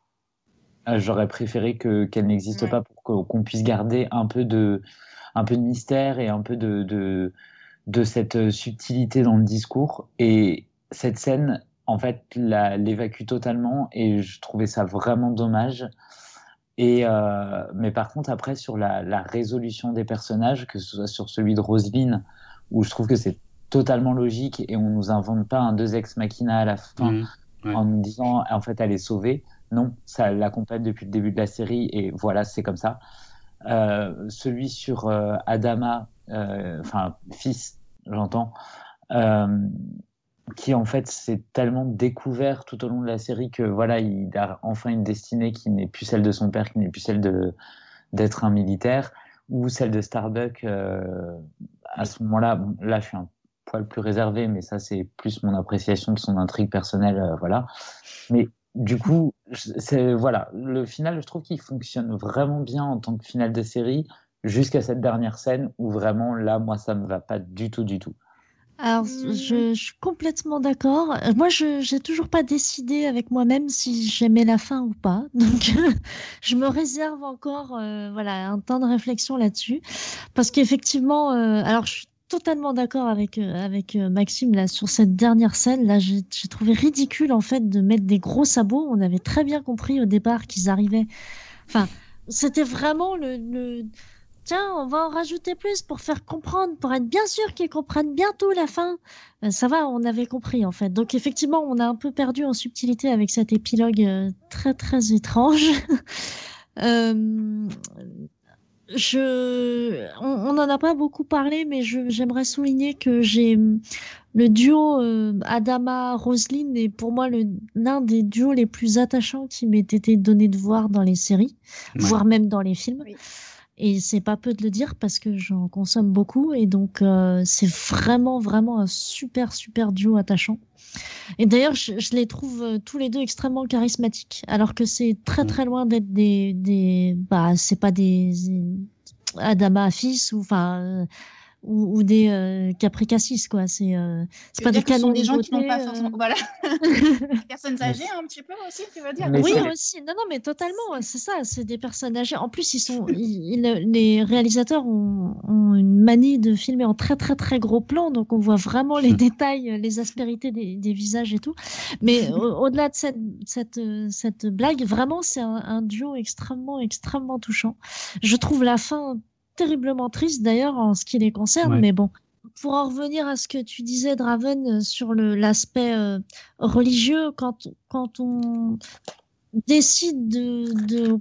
Euh, j'aurais préféré que qu'elle n'existe pas pour qu'on puisse garder un peu de un peu de mystère et un peu de, de de cette subtilité dans le discours et cette scène en fait, l'évacue totalement et je trouvais ça vraiment dommage. Et euh, mais par contre, après, sur la, résolution des personnages, que ce soit sur celui de Roselyne, où je trouve que c'est totalement logique et on nous invente pas un deux ex machina à la fin mmh, en nous disant en fait elle est sauvée. Non, ça l'accompagne depuis le début de la série et voilà, c'est comme ça. Euh, celui sur euh, Adama, enfin fils, j'entends qui en fait s'est tellement découvert tout au long de la série que voilà, il a enfin une destinée qui n'est plus celle de son père, qui n'est plus celle d'être un militaire, ou celle de Starbuck. Euh, à ce moment-là, là, je suis un poil plus réservé, mais ça, c'est plus mon appréciation de son intrigue personnelle, euh, voilà. Mais du coup, c'est voilà, le final, je trouve qu'il fonctionne vraiment bien en tant que final de série, jusqu'à cette dernière scène où vraiment là, moi, ça me va pas du tout, du tout. Alors, je, je, suis complètement d'accord. Euh, moi, je n'ai toujours pas décidé avec moi-même si j'aimais la fin ou pas. Donc, je me réserve encore euh, voilà, un temps de réflexion là-dessus. Parce qu'effectivement, euh, alors je suis totalement d'accord avec, avec Maxime là, sur cette dernière scène. Là, j'ai trouvé ridicule en fait de mettre des gros sabots. On avait très bien compris au départ qu'ils arrivaient. Enfin, c'était vraiment le, le tiens, on va en rajouter plus pour faire comprendre, pour être bien sûr qu'ils comprennent bientôt la fin. Euh, ça va, on avait compris en fait. Donc effectivement, on a un peu perdu en subtilité avec cet épilogue euh, très très étrange. euh, je, on n'en a pas beaucoup parlé, mais j'aimerais souligner que j'ai le duo euh, Adama Roselyne est pour moi l'un des duos les plus attachants qui m'ait été donné de voir dans les séries, voire même dans les films. Et c'est pas peu de le dire parce que j'en consomme beaucoup. Et donc, euh, c'est vraiment, vraiment un super, super duo attachant. Et d'ailleurs, je, les trouve euh, tous les deux extrêmement charismatiques. Alors que c'est très, très loin d'être des, des. Bah, c'est pas des. Adama fils ou. Enfin ou, ou des euh, capricassis quoi. C'est euh, c'est pas des canons des gens qui n'ont pas forcément euh. voilà. Personnes âgées un petit peu aussi tu veux dire. Oui aussi. Non non mais totalement c'est ça c'est des personnes âgées. En plus ils sont les réalisateurs ont, ont, une manie de filmer en très très très gros plan donc on voit vraiment les détails les aspérités des, des visages et tout. Mais au-delà de cette cette cette blague vraiment c'est un, un duo extrêmement extrêmement touchant. Je trouve la fin terriblement triste d'ailleurs en ce qui les concerne, mais bon. Pour en revenir à ce que tu disais, Draven, euh, sur l'aspect euh, religieux, quand, quand on décide de, de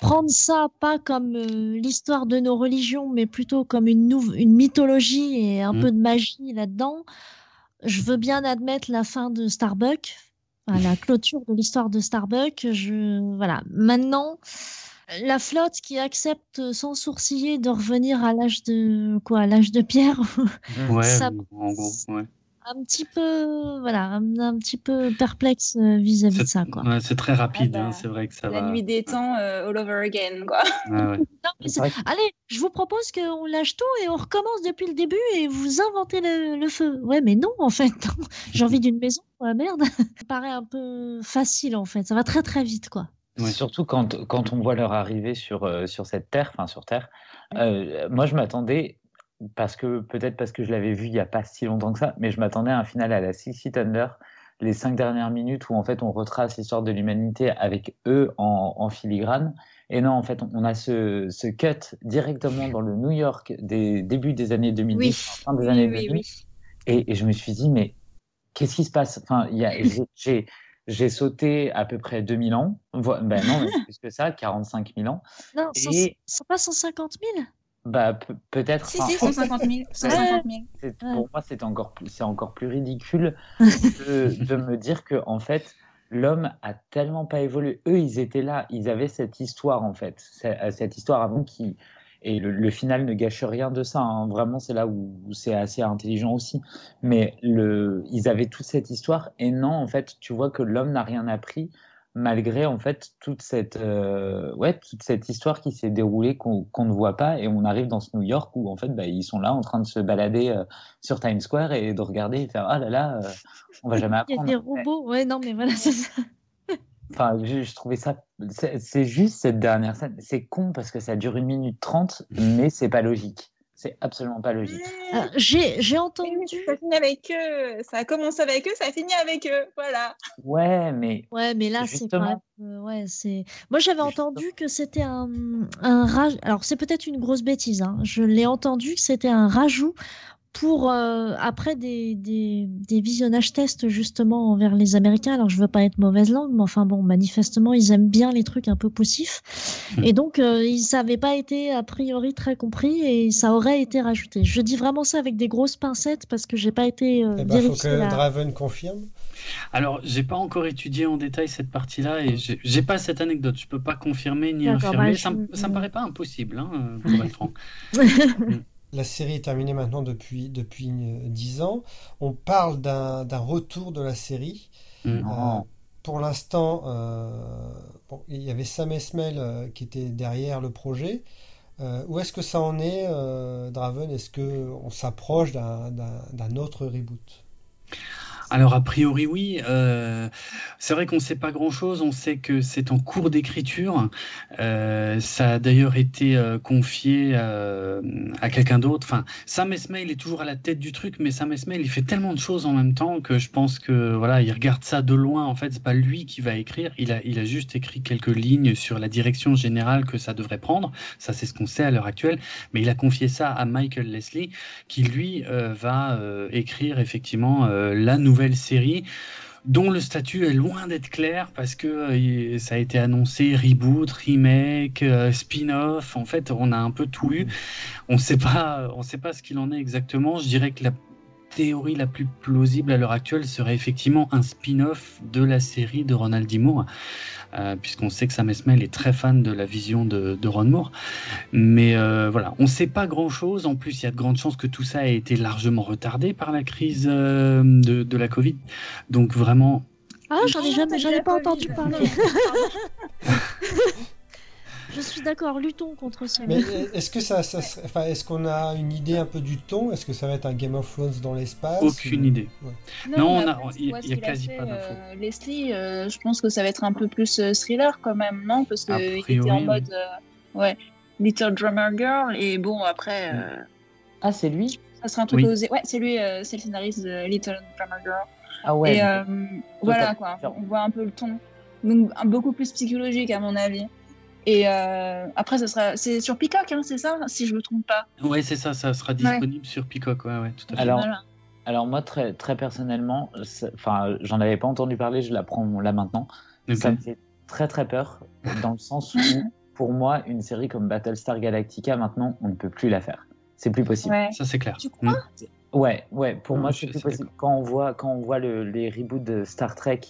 prendre ça pas comme euh, l'histoire de nos religions, mais plutôt comme une, une mythologie et un mmh. peu de magie là-dedans, je veux bien admettre la fin de Starbuck, la clôture de l'histoire de Starbuck. Je, voilà. Maintenant, la flotte qui accepte sans sourciller de revenir à l'âge de quoi, à l'âge de pierre. Ouais, ça, en gros, ouais. Un petit peu, voilà, un, petit peu perplexe euh, vis-à-vis de ça, quoi. Ouais, c'est très rapide, ah hein, bah, c'est vrai que ça la va. La nuit des temps, euh, all over again, quoi. ouais. Allez, je vous propose qu'on lâche tout et on recommence depuis le début et vous inventez le, feu. Ouais, mais non, en fait, j'ai envie d'une maison, la merde. ça paraît un peu facile, en fait. Ça va très très vite, quoi. Surtout quand, quand on voit leur arrivée sur, euh, sur cette terre, enfin sur Terre. Euh, moi, je m'attendais, parce que peut-être parce que je l'avais vu il n'y a pas si longtemps que ça, mais je m'attendais à un final à la Six Feet Under, les cinq dernières minutes où en fait on retrace l'histoire de l'humanité avec eux en, en, filigrane. Et non, en fait, on a ce, ce, cut directement dans le New York des débuts des années 2010, fin des années 2000. Et, et, je me suis dit, mais qu'est-ce qui se passe? Enfin, j'ai j'ai sauté à peu près 2000 ans. Ben non, plus que ça, 45 000 ans. Non, et... c'est pas 150 000 bah, peut-être. Si, si, 150 000. 150 000. Pour moi, c'est encore, plus, encore plus ridicule de, de, me dire que, en fait, l'homme a tellement pas évolué. Eux, ils étaient là, ils avaient cette histoire, en fait. Cette histoire avant qui, et le, final ne gâche rien de ça. Hein. Vraiment, c'est là où, c'est assez intelligent aussi. Mais le, ils avaient toute cette histoire. Et non, en fait, tu vois que l'homme n'a rien appris malgré en fait toute cette euh, ouais toute cette histoire qui s'est déroulée qu'on ne voit pas et on arrive dans ce New York où en fait bah, ils sont là en train de se balader euh, sur Times Square et de regarder et faire ah là là euh, on va jamais apprendre. Il y a des robots ouais non mais voilà c'est ça. Enfin, je, trouvais ça. C'est juste cette dernière scène. C'est con parce que ça dure une minute trente, mais c'est pas logique. C'est absolument pas logique. Ah, j'ai entendu. Ça finit avec eux. Ça a commencé avec eux, ça a fini avec eux. Voilà. Ouais, mais. Ouais, mais là, c'est pas. ouais, c'est. Moi, j'avais entendu que c'était un, un raj... Alors, c'est peut-être une grosse bêtise. Hein. Je l'ai entendu que c'était un rajout pour euh, après des, des, des, visionnages tests justement envers les Américains. Alors je veux pas être mauvaise langue, mais enfin bon, manifestement ils aiment bien les trucs un peu poussifs, hmm. et donc euh, ils n'avaient pas été a priori très compris et ça aurait été rajouté. Je dis vraiment ça avec des grosses pincettes parce que j'ai pas été. Euh, eh ben, faut que Draven confirme. Alors, j'ai pas encore étudié en détail cette partie-là et j'ai pas cette anecdote. Je peux pas confirmer ni infirmer. Bah, ça, ça, me paraît pas impossible, hein, pour être franc. La série est terminée maintenant depuis, depuis 10 euh, ans. On parle d'un retour de la série. Mm. Euh, pour l'instant, euh, il y avait Sam Esmail qui était derrière le projet. où est-ce que ça en est, Draven? Est-ce qu'on s'approche d'un autre reboot? Alors a priori oui, euh, c'est vrai qu'on ne sait pas grand-chose, on sait que c'est en cours d'écriture, euh, ça a d'ailleurs été euh, confié à quelqu'un d'autre, enfin Sam Esmail est toujours à la tête du truc, mais Sam Esmail il fait tellement de choses en même temps que je pense que voilà, il regarde ça de loin, en fait c'est pas lui qui va écrire, il a, il a juste écrit quelques lignes sur la direction générale que ça devrait prendre, ça c'est ce qu'on sait à l'heure actuelle, mais il a confié ça à Michael Leslie qui lui va écrire effectivement la nouvelle série dont le statut est loin d'être clair parce que euh, ça a été annoncé reboot, remake, euh, spin-off. En fait, on a un peu tout eu. On sait pas, on sait pas ce qu'il en est exactement. Je dirais que la théorie la plus plausible à l'heure actuelle serait effectivement un spin-off de la série de Ronald D. Moore, euh, puisqu'on sait que Sam Esmail est très fan de la vision de, Ron Moore. Mais euh, voilà, on ne sait pas grand-chose. En plus, il y a de grandes chances que tout ça ait été largement retardé par la crise euh, de, de, la Covid. Donc vraiment... Ah, j'en ai jamais, j'en ai pas entendu parler. Je suis d'accord, luttons contre ça. Mais est-ce que ça, ça enfin, est-ce qu'on a une idée un peu du ton? Est-ce que ça va être un Game of Thrones dans l'espace? Aucune idée. Non, il n'y a, quasi pas d'infos. Euh, Leslie, euh, je pense que ça va être un peu plus euh, thriller quand même, non? Parce qu'il était en mode, ouais, Little Drummer Girl, et bon après. Ah, c'est lui? Ça sera un truc osé. Ouais, c'est lui, c'est le scénariste de Little Drummer Girl. Ah ouais. Et voilà quoi, on voit un peu le ton, donc beaucoup plus psychologique à mon avis. Et euh, après, ça sera, c'est sur Peacock, hein, c'est ça, si je me trompe pas? Ouais, c'est ça, ça sera disponible sur Peacock, ouais, ouais, tout à fait. Alors, alors moi, très, très personnellement, enfin, j'en avais pas entendu parler, je la prends là maintenant. Ça me fait très très peur, dans le sens où, pour moi, une série comme Battlestar Galactica, maintenant, on ne peut plus la faire. C'est plus possible. Ça, c'est clair. Tu crois? Ouais, ouais, pour moi, c'est plus possible. Quand on voit, quand on voit le, les reboots de Star Trek,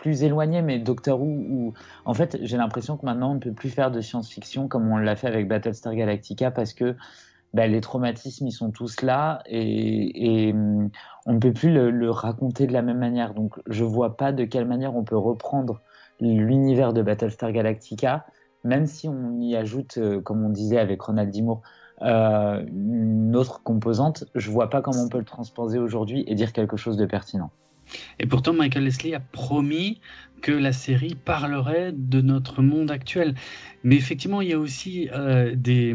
plus éloigné, mais Doctor Who, en fait, j'ai l'impression que maintenant on ne peut plus faire de science-fiction comme on l'a fait avec Battlestar Galactica parce que bah, les traumatismes, ils sont tous là et, mm, on ne peut plus le, raconter de la même manière. Donc, je vois pas de quelle manière on peut reprendre l'univers de Battlestar Galactica, même si on y ajoute, euh, comme on disait avec Ronald D. euh, une autre composante, je vois pas comment on peut le transposer aujourd'hui et dire quelque chose de pertinent. Et pourtant, Michael Leslie a promis que la série parlerait de notre monde actuel. Mais effectivement, il y a aussi euh, des,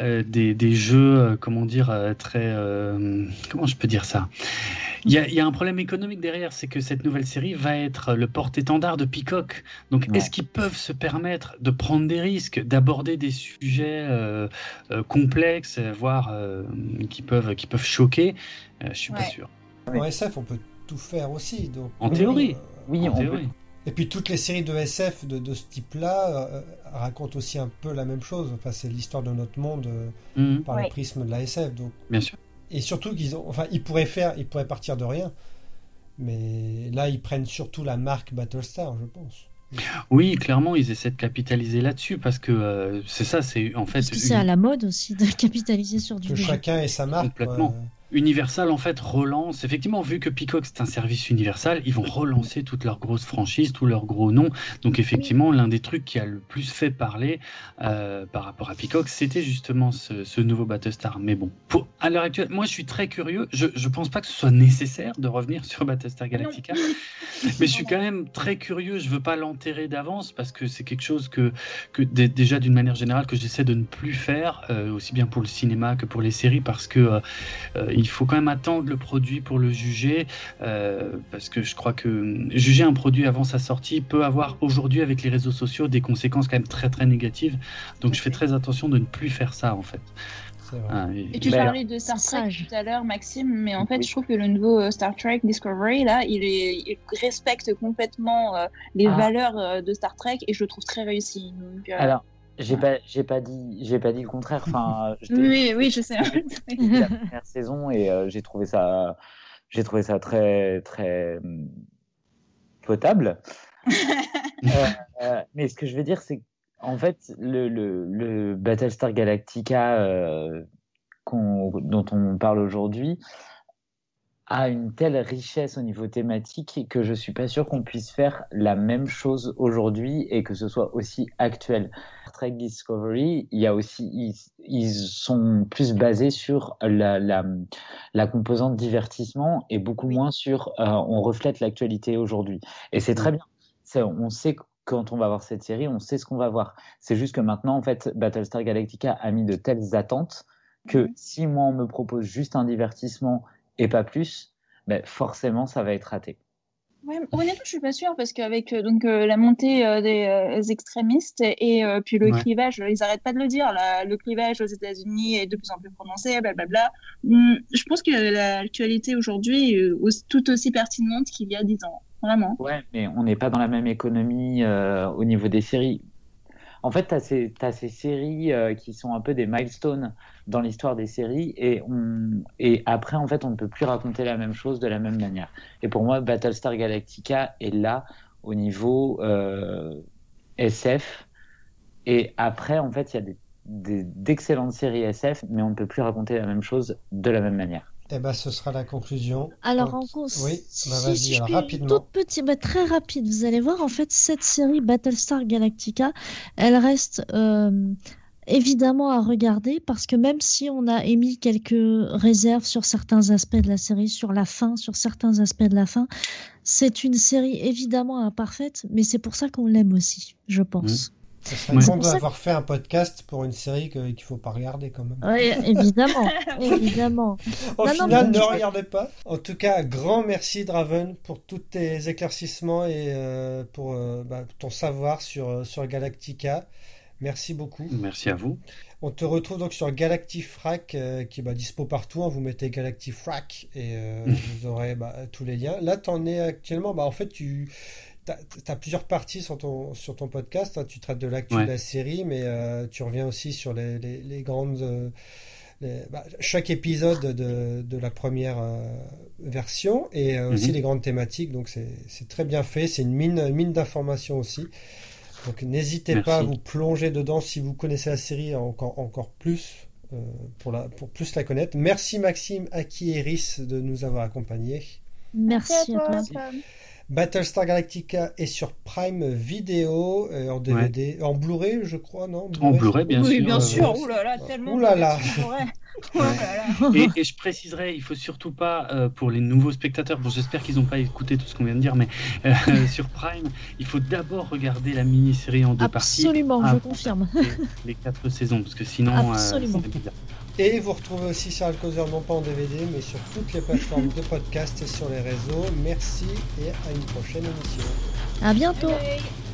euh, des, des, jeux, euh, comment dire, très... comment je peux dire ça? Il y, a, il y, a, un problème économique derrière, c'est que cette nouvelle série va être le porte-étendard de Peacock. Donc, est-ce qu'ils peuvent se permettre de prendre des risques, d'aborder des sujets complexes, voire qui, peuvent, qui peuvent choquer? Je suis pas sûr. En SF, on peut tout faire aussi. Donc, en théorie. Euh, oui, en théorie. Et puis toutes les séries de SF de, de ce type-là euh, racontent aussi un peu la même chose. Enfin, c'est l'histoire de notre monde euh, mhm. par le prisme de la SF. Donc. Bien sûr. Et surtout qu'ils ont, enfin, ils pourraient faire, ils pourraient partir de rien. Mais là, ils prennent surtout la marque Battlestar, je pense. Oui, clairement, ils essaient de capitaliser là-dessus parce que c'est ça, c'est en fait. C'est à la mode aussi de capitaliser sur du. Que chacun ait sa marque. Complètement. Universal en fait relance, effectivement vu que Peacock c'est un service Universal, ils vont relancer toutes leurs grosses franchises, tous leurs gros noms. Donc effectivement l'un des trucs qui a le plus fait parler euh, par rapport à Peacock, c'était justement ce, nouveau Battlestar. Mais bon, pour, à l'heure actuelle, moi je suis très curieux. Je, je pense pas que ce soit nécessaire de revenir sur Battlestar Galactica, mais je suis quand même très curieux. Je veux pas l'enterrer d'avance parce que c'est quelque chose que, que déjà d'une manière générale que j'essaie de ne plus faire, euh, aussi bien pour le cinéma que pour les séries parce que euh, il faut quand même attendre le produit pour le juger, euh, parce que je crois que juger un produit avant sa sortie peut avoir aujourd'hui avec les réseaux sociaux des conséquences quand même très très négatives. Donc je fais très attention de ne plus faire ça en fait. Ah, et, tu parlais de Star Trek tout à l'heure, Maxime, mais en fait, je trouve que le nouveau euh, Star Trek Discovery, là, il, respecte complètement euh, les ah. valeurs de Star Trek et je le trouve très réussi. Alors, j'ai pas, j'ai pas dit, j'ai pas dit le contraire. Enfin, oui, oui, je sais. la première saison et euh, j'ai trouvé ça, j'ai trouvé ça très, très hum, potable. Euh, euh, mais ce que je veux dire, c'est qu'en fait, le, le, le, Battlestar Galactica dont on parle aujourd'hui, a une telle richesse au niveau thématique que je suis pas sûr qu'on puisse faire la même chose aujourd'hui et que ce soit aussi actuel. Trek Discovery, il y a aussi, ils, sont plus basés sur la, la, la, composante divertissement et beaucoup moins sur euh, on reflète l'actualité aujourd'hui. Et c'est très bien. On sait quand on va voir cette série, on sait ce qu'on va voir. C'est juste que maintenant, en fait, Battlestar Galactica a mis de telles attentes que mhm. si moi on me propose juste un divertissement et pas plus, ben forcément ça va être raté. Ouais, honnêtement, je suis pas sûre parce qu'avec euh, donc euh, la montée euh, des extrémistes et puis le clivage, ils arrêtent pas de le dire. le clivage aux États-Unis est de plus en plus prononcé, blablabla. Hum, je pense que l'actualité aujourd'hui est tout aussi pertinente qu'il y a dix ans, vraiment. Ouais, mais on n'est pas dans la même économie au niveau des séries. En fait, tu as, ces, séries euh, qui sont un peu des milestones dans l'histoire des séries, et, on, et après, en fait, on ne peut plus raconter la même chose de la même manière. Et pour moi, Battlestar Galactica est là au niveau euh, SF, et après, en fait, il y a d'excellentes séries SF, mais on ne peut plus raconter la même chose de la même manière. Eh ben, ce sera la conclusion. Alors, Donc, en gros, oui, si, bah, si je rapidement. toute petite, bah, très rapide, vous allez voir, en fait, cette série Battlestar Galactica, elle reste euh, évidemment à regarder parce que même si on a émis quelques réserves sur certains aspects de la série, sur la fin, sur certains aspects de la fin, c'est une série évidemment imparfaite, mais c'est pour ça qu'on l'aime aussi, je pense. Ce serait Ouais. con d'avoir fait un podcast pour une série qu'il faut pas regarder quand même. Oui, évidemment, évidemment. Au Non, non, final, mais- ne regardez pas. En tout cas, grand merci Draven pour tous tes éclaircissements et euh, pour euh, bah, ton savoir sur, euh, sur Galactica. Merci beaucoup. Merci à vous. On te retrouve donc sur Galactifrac euh, qui est bah, dispo partout. hein. Vous mettez Galactifrac et euh, vous aurez bah, tous les liens. Là, tu en es actuellement. Bah, en fait, tu as, plusieurs parties sur ton, sur ton podcast. hein. Tu traites de l'actu Ouais. de la série, mais euh, tu reviens aussi sur les, les- les grandes. euh, les- bah, chaque épisode de, de la première euh, version et euh, aussi Mhm. les grandes thématiques. Donc, c'est c'est très bien fait. C'est une mine, mine d'informations aussi. Donc n'hésitez Merci. pas à vous plonger dedans si vous connaissez la série encore, encore plus, pour, la, pour plus la connaître. Merci Maxime, Aki et Iris de nous avoir accompagnés. Merci à toi. Tom. Battlestar Galactica est sur Prime Video, euh, en DVD, en Blu-ray je crois, non En Blu-ray, bien oui, sûr. bien euh, sûr. Ouh là là, tellement. Ouh là là. ouais. Et, et je préciserai, il faut surtout pas, euh, pour les nouveaux spectateurs, bon, j'espère qu'ils n'ont pas écouté tout ce qu'on vient de dire, mais euh, sur Prime, il faut d'abord regarder la mini-série en deux parties. Absolument, je confirme. Les, les quatre saisons, parce que sinon, euh, Absolument. c'est bizarre. Et vous retrouvez aussi sur Alcauseur, non pas en DVD, mais sur toutes les plateformes de podcast et sur les réseaux. Merci et à une prochaine émission. À bientôt. Bye bye.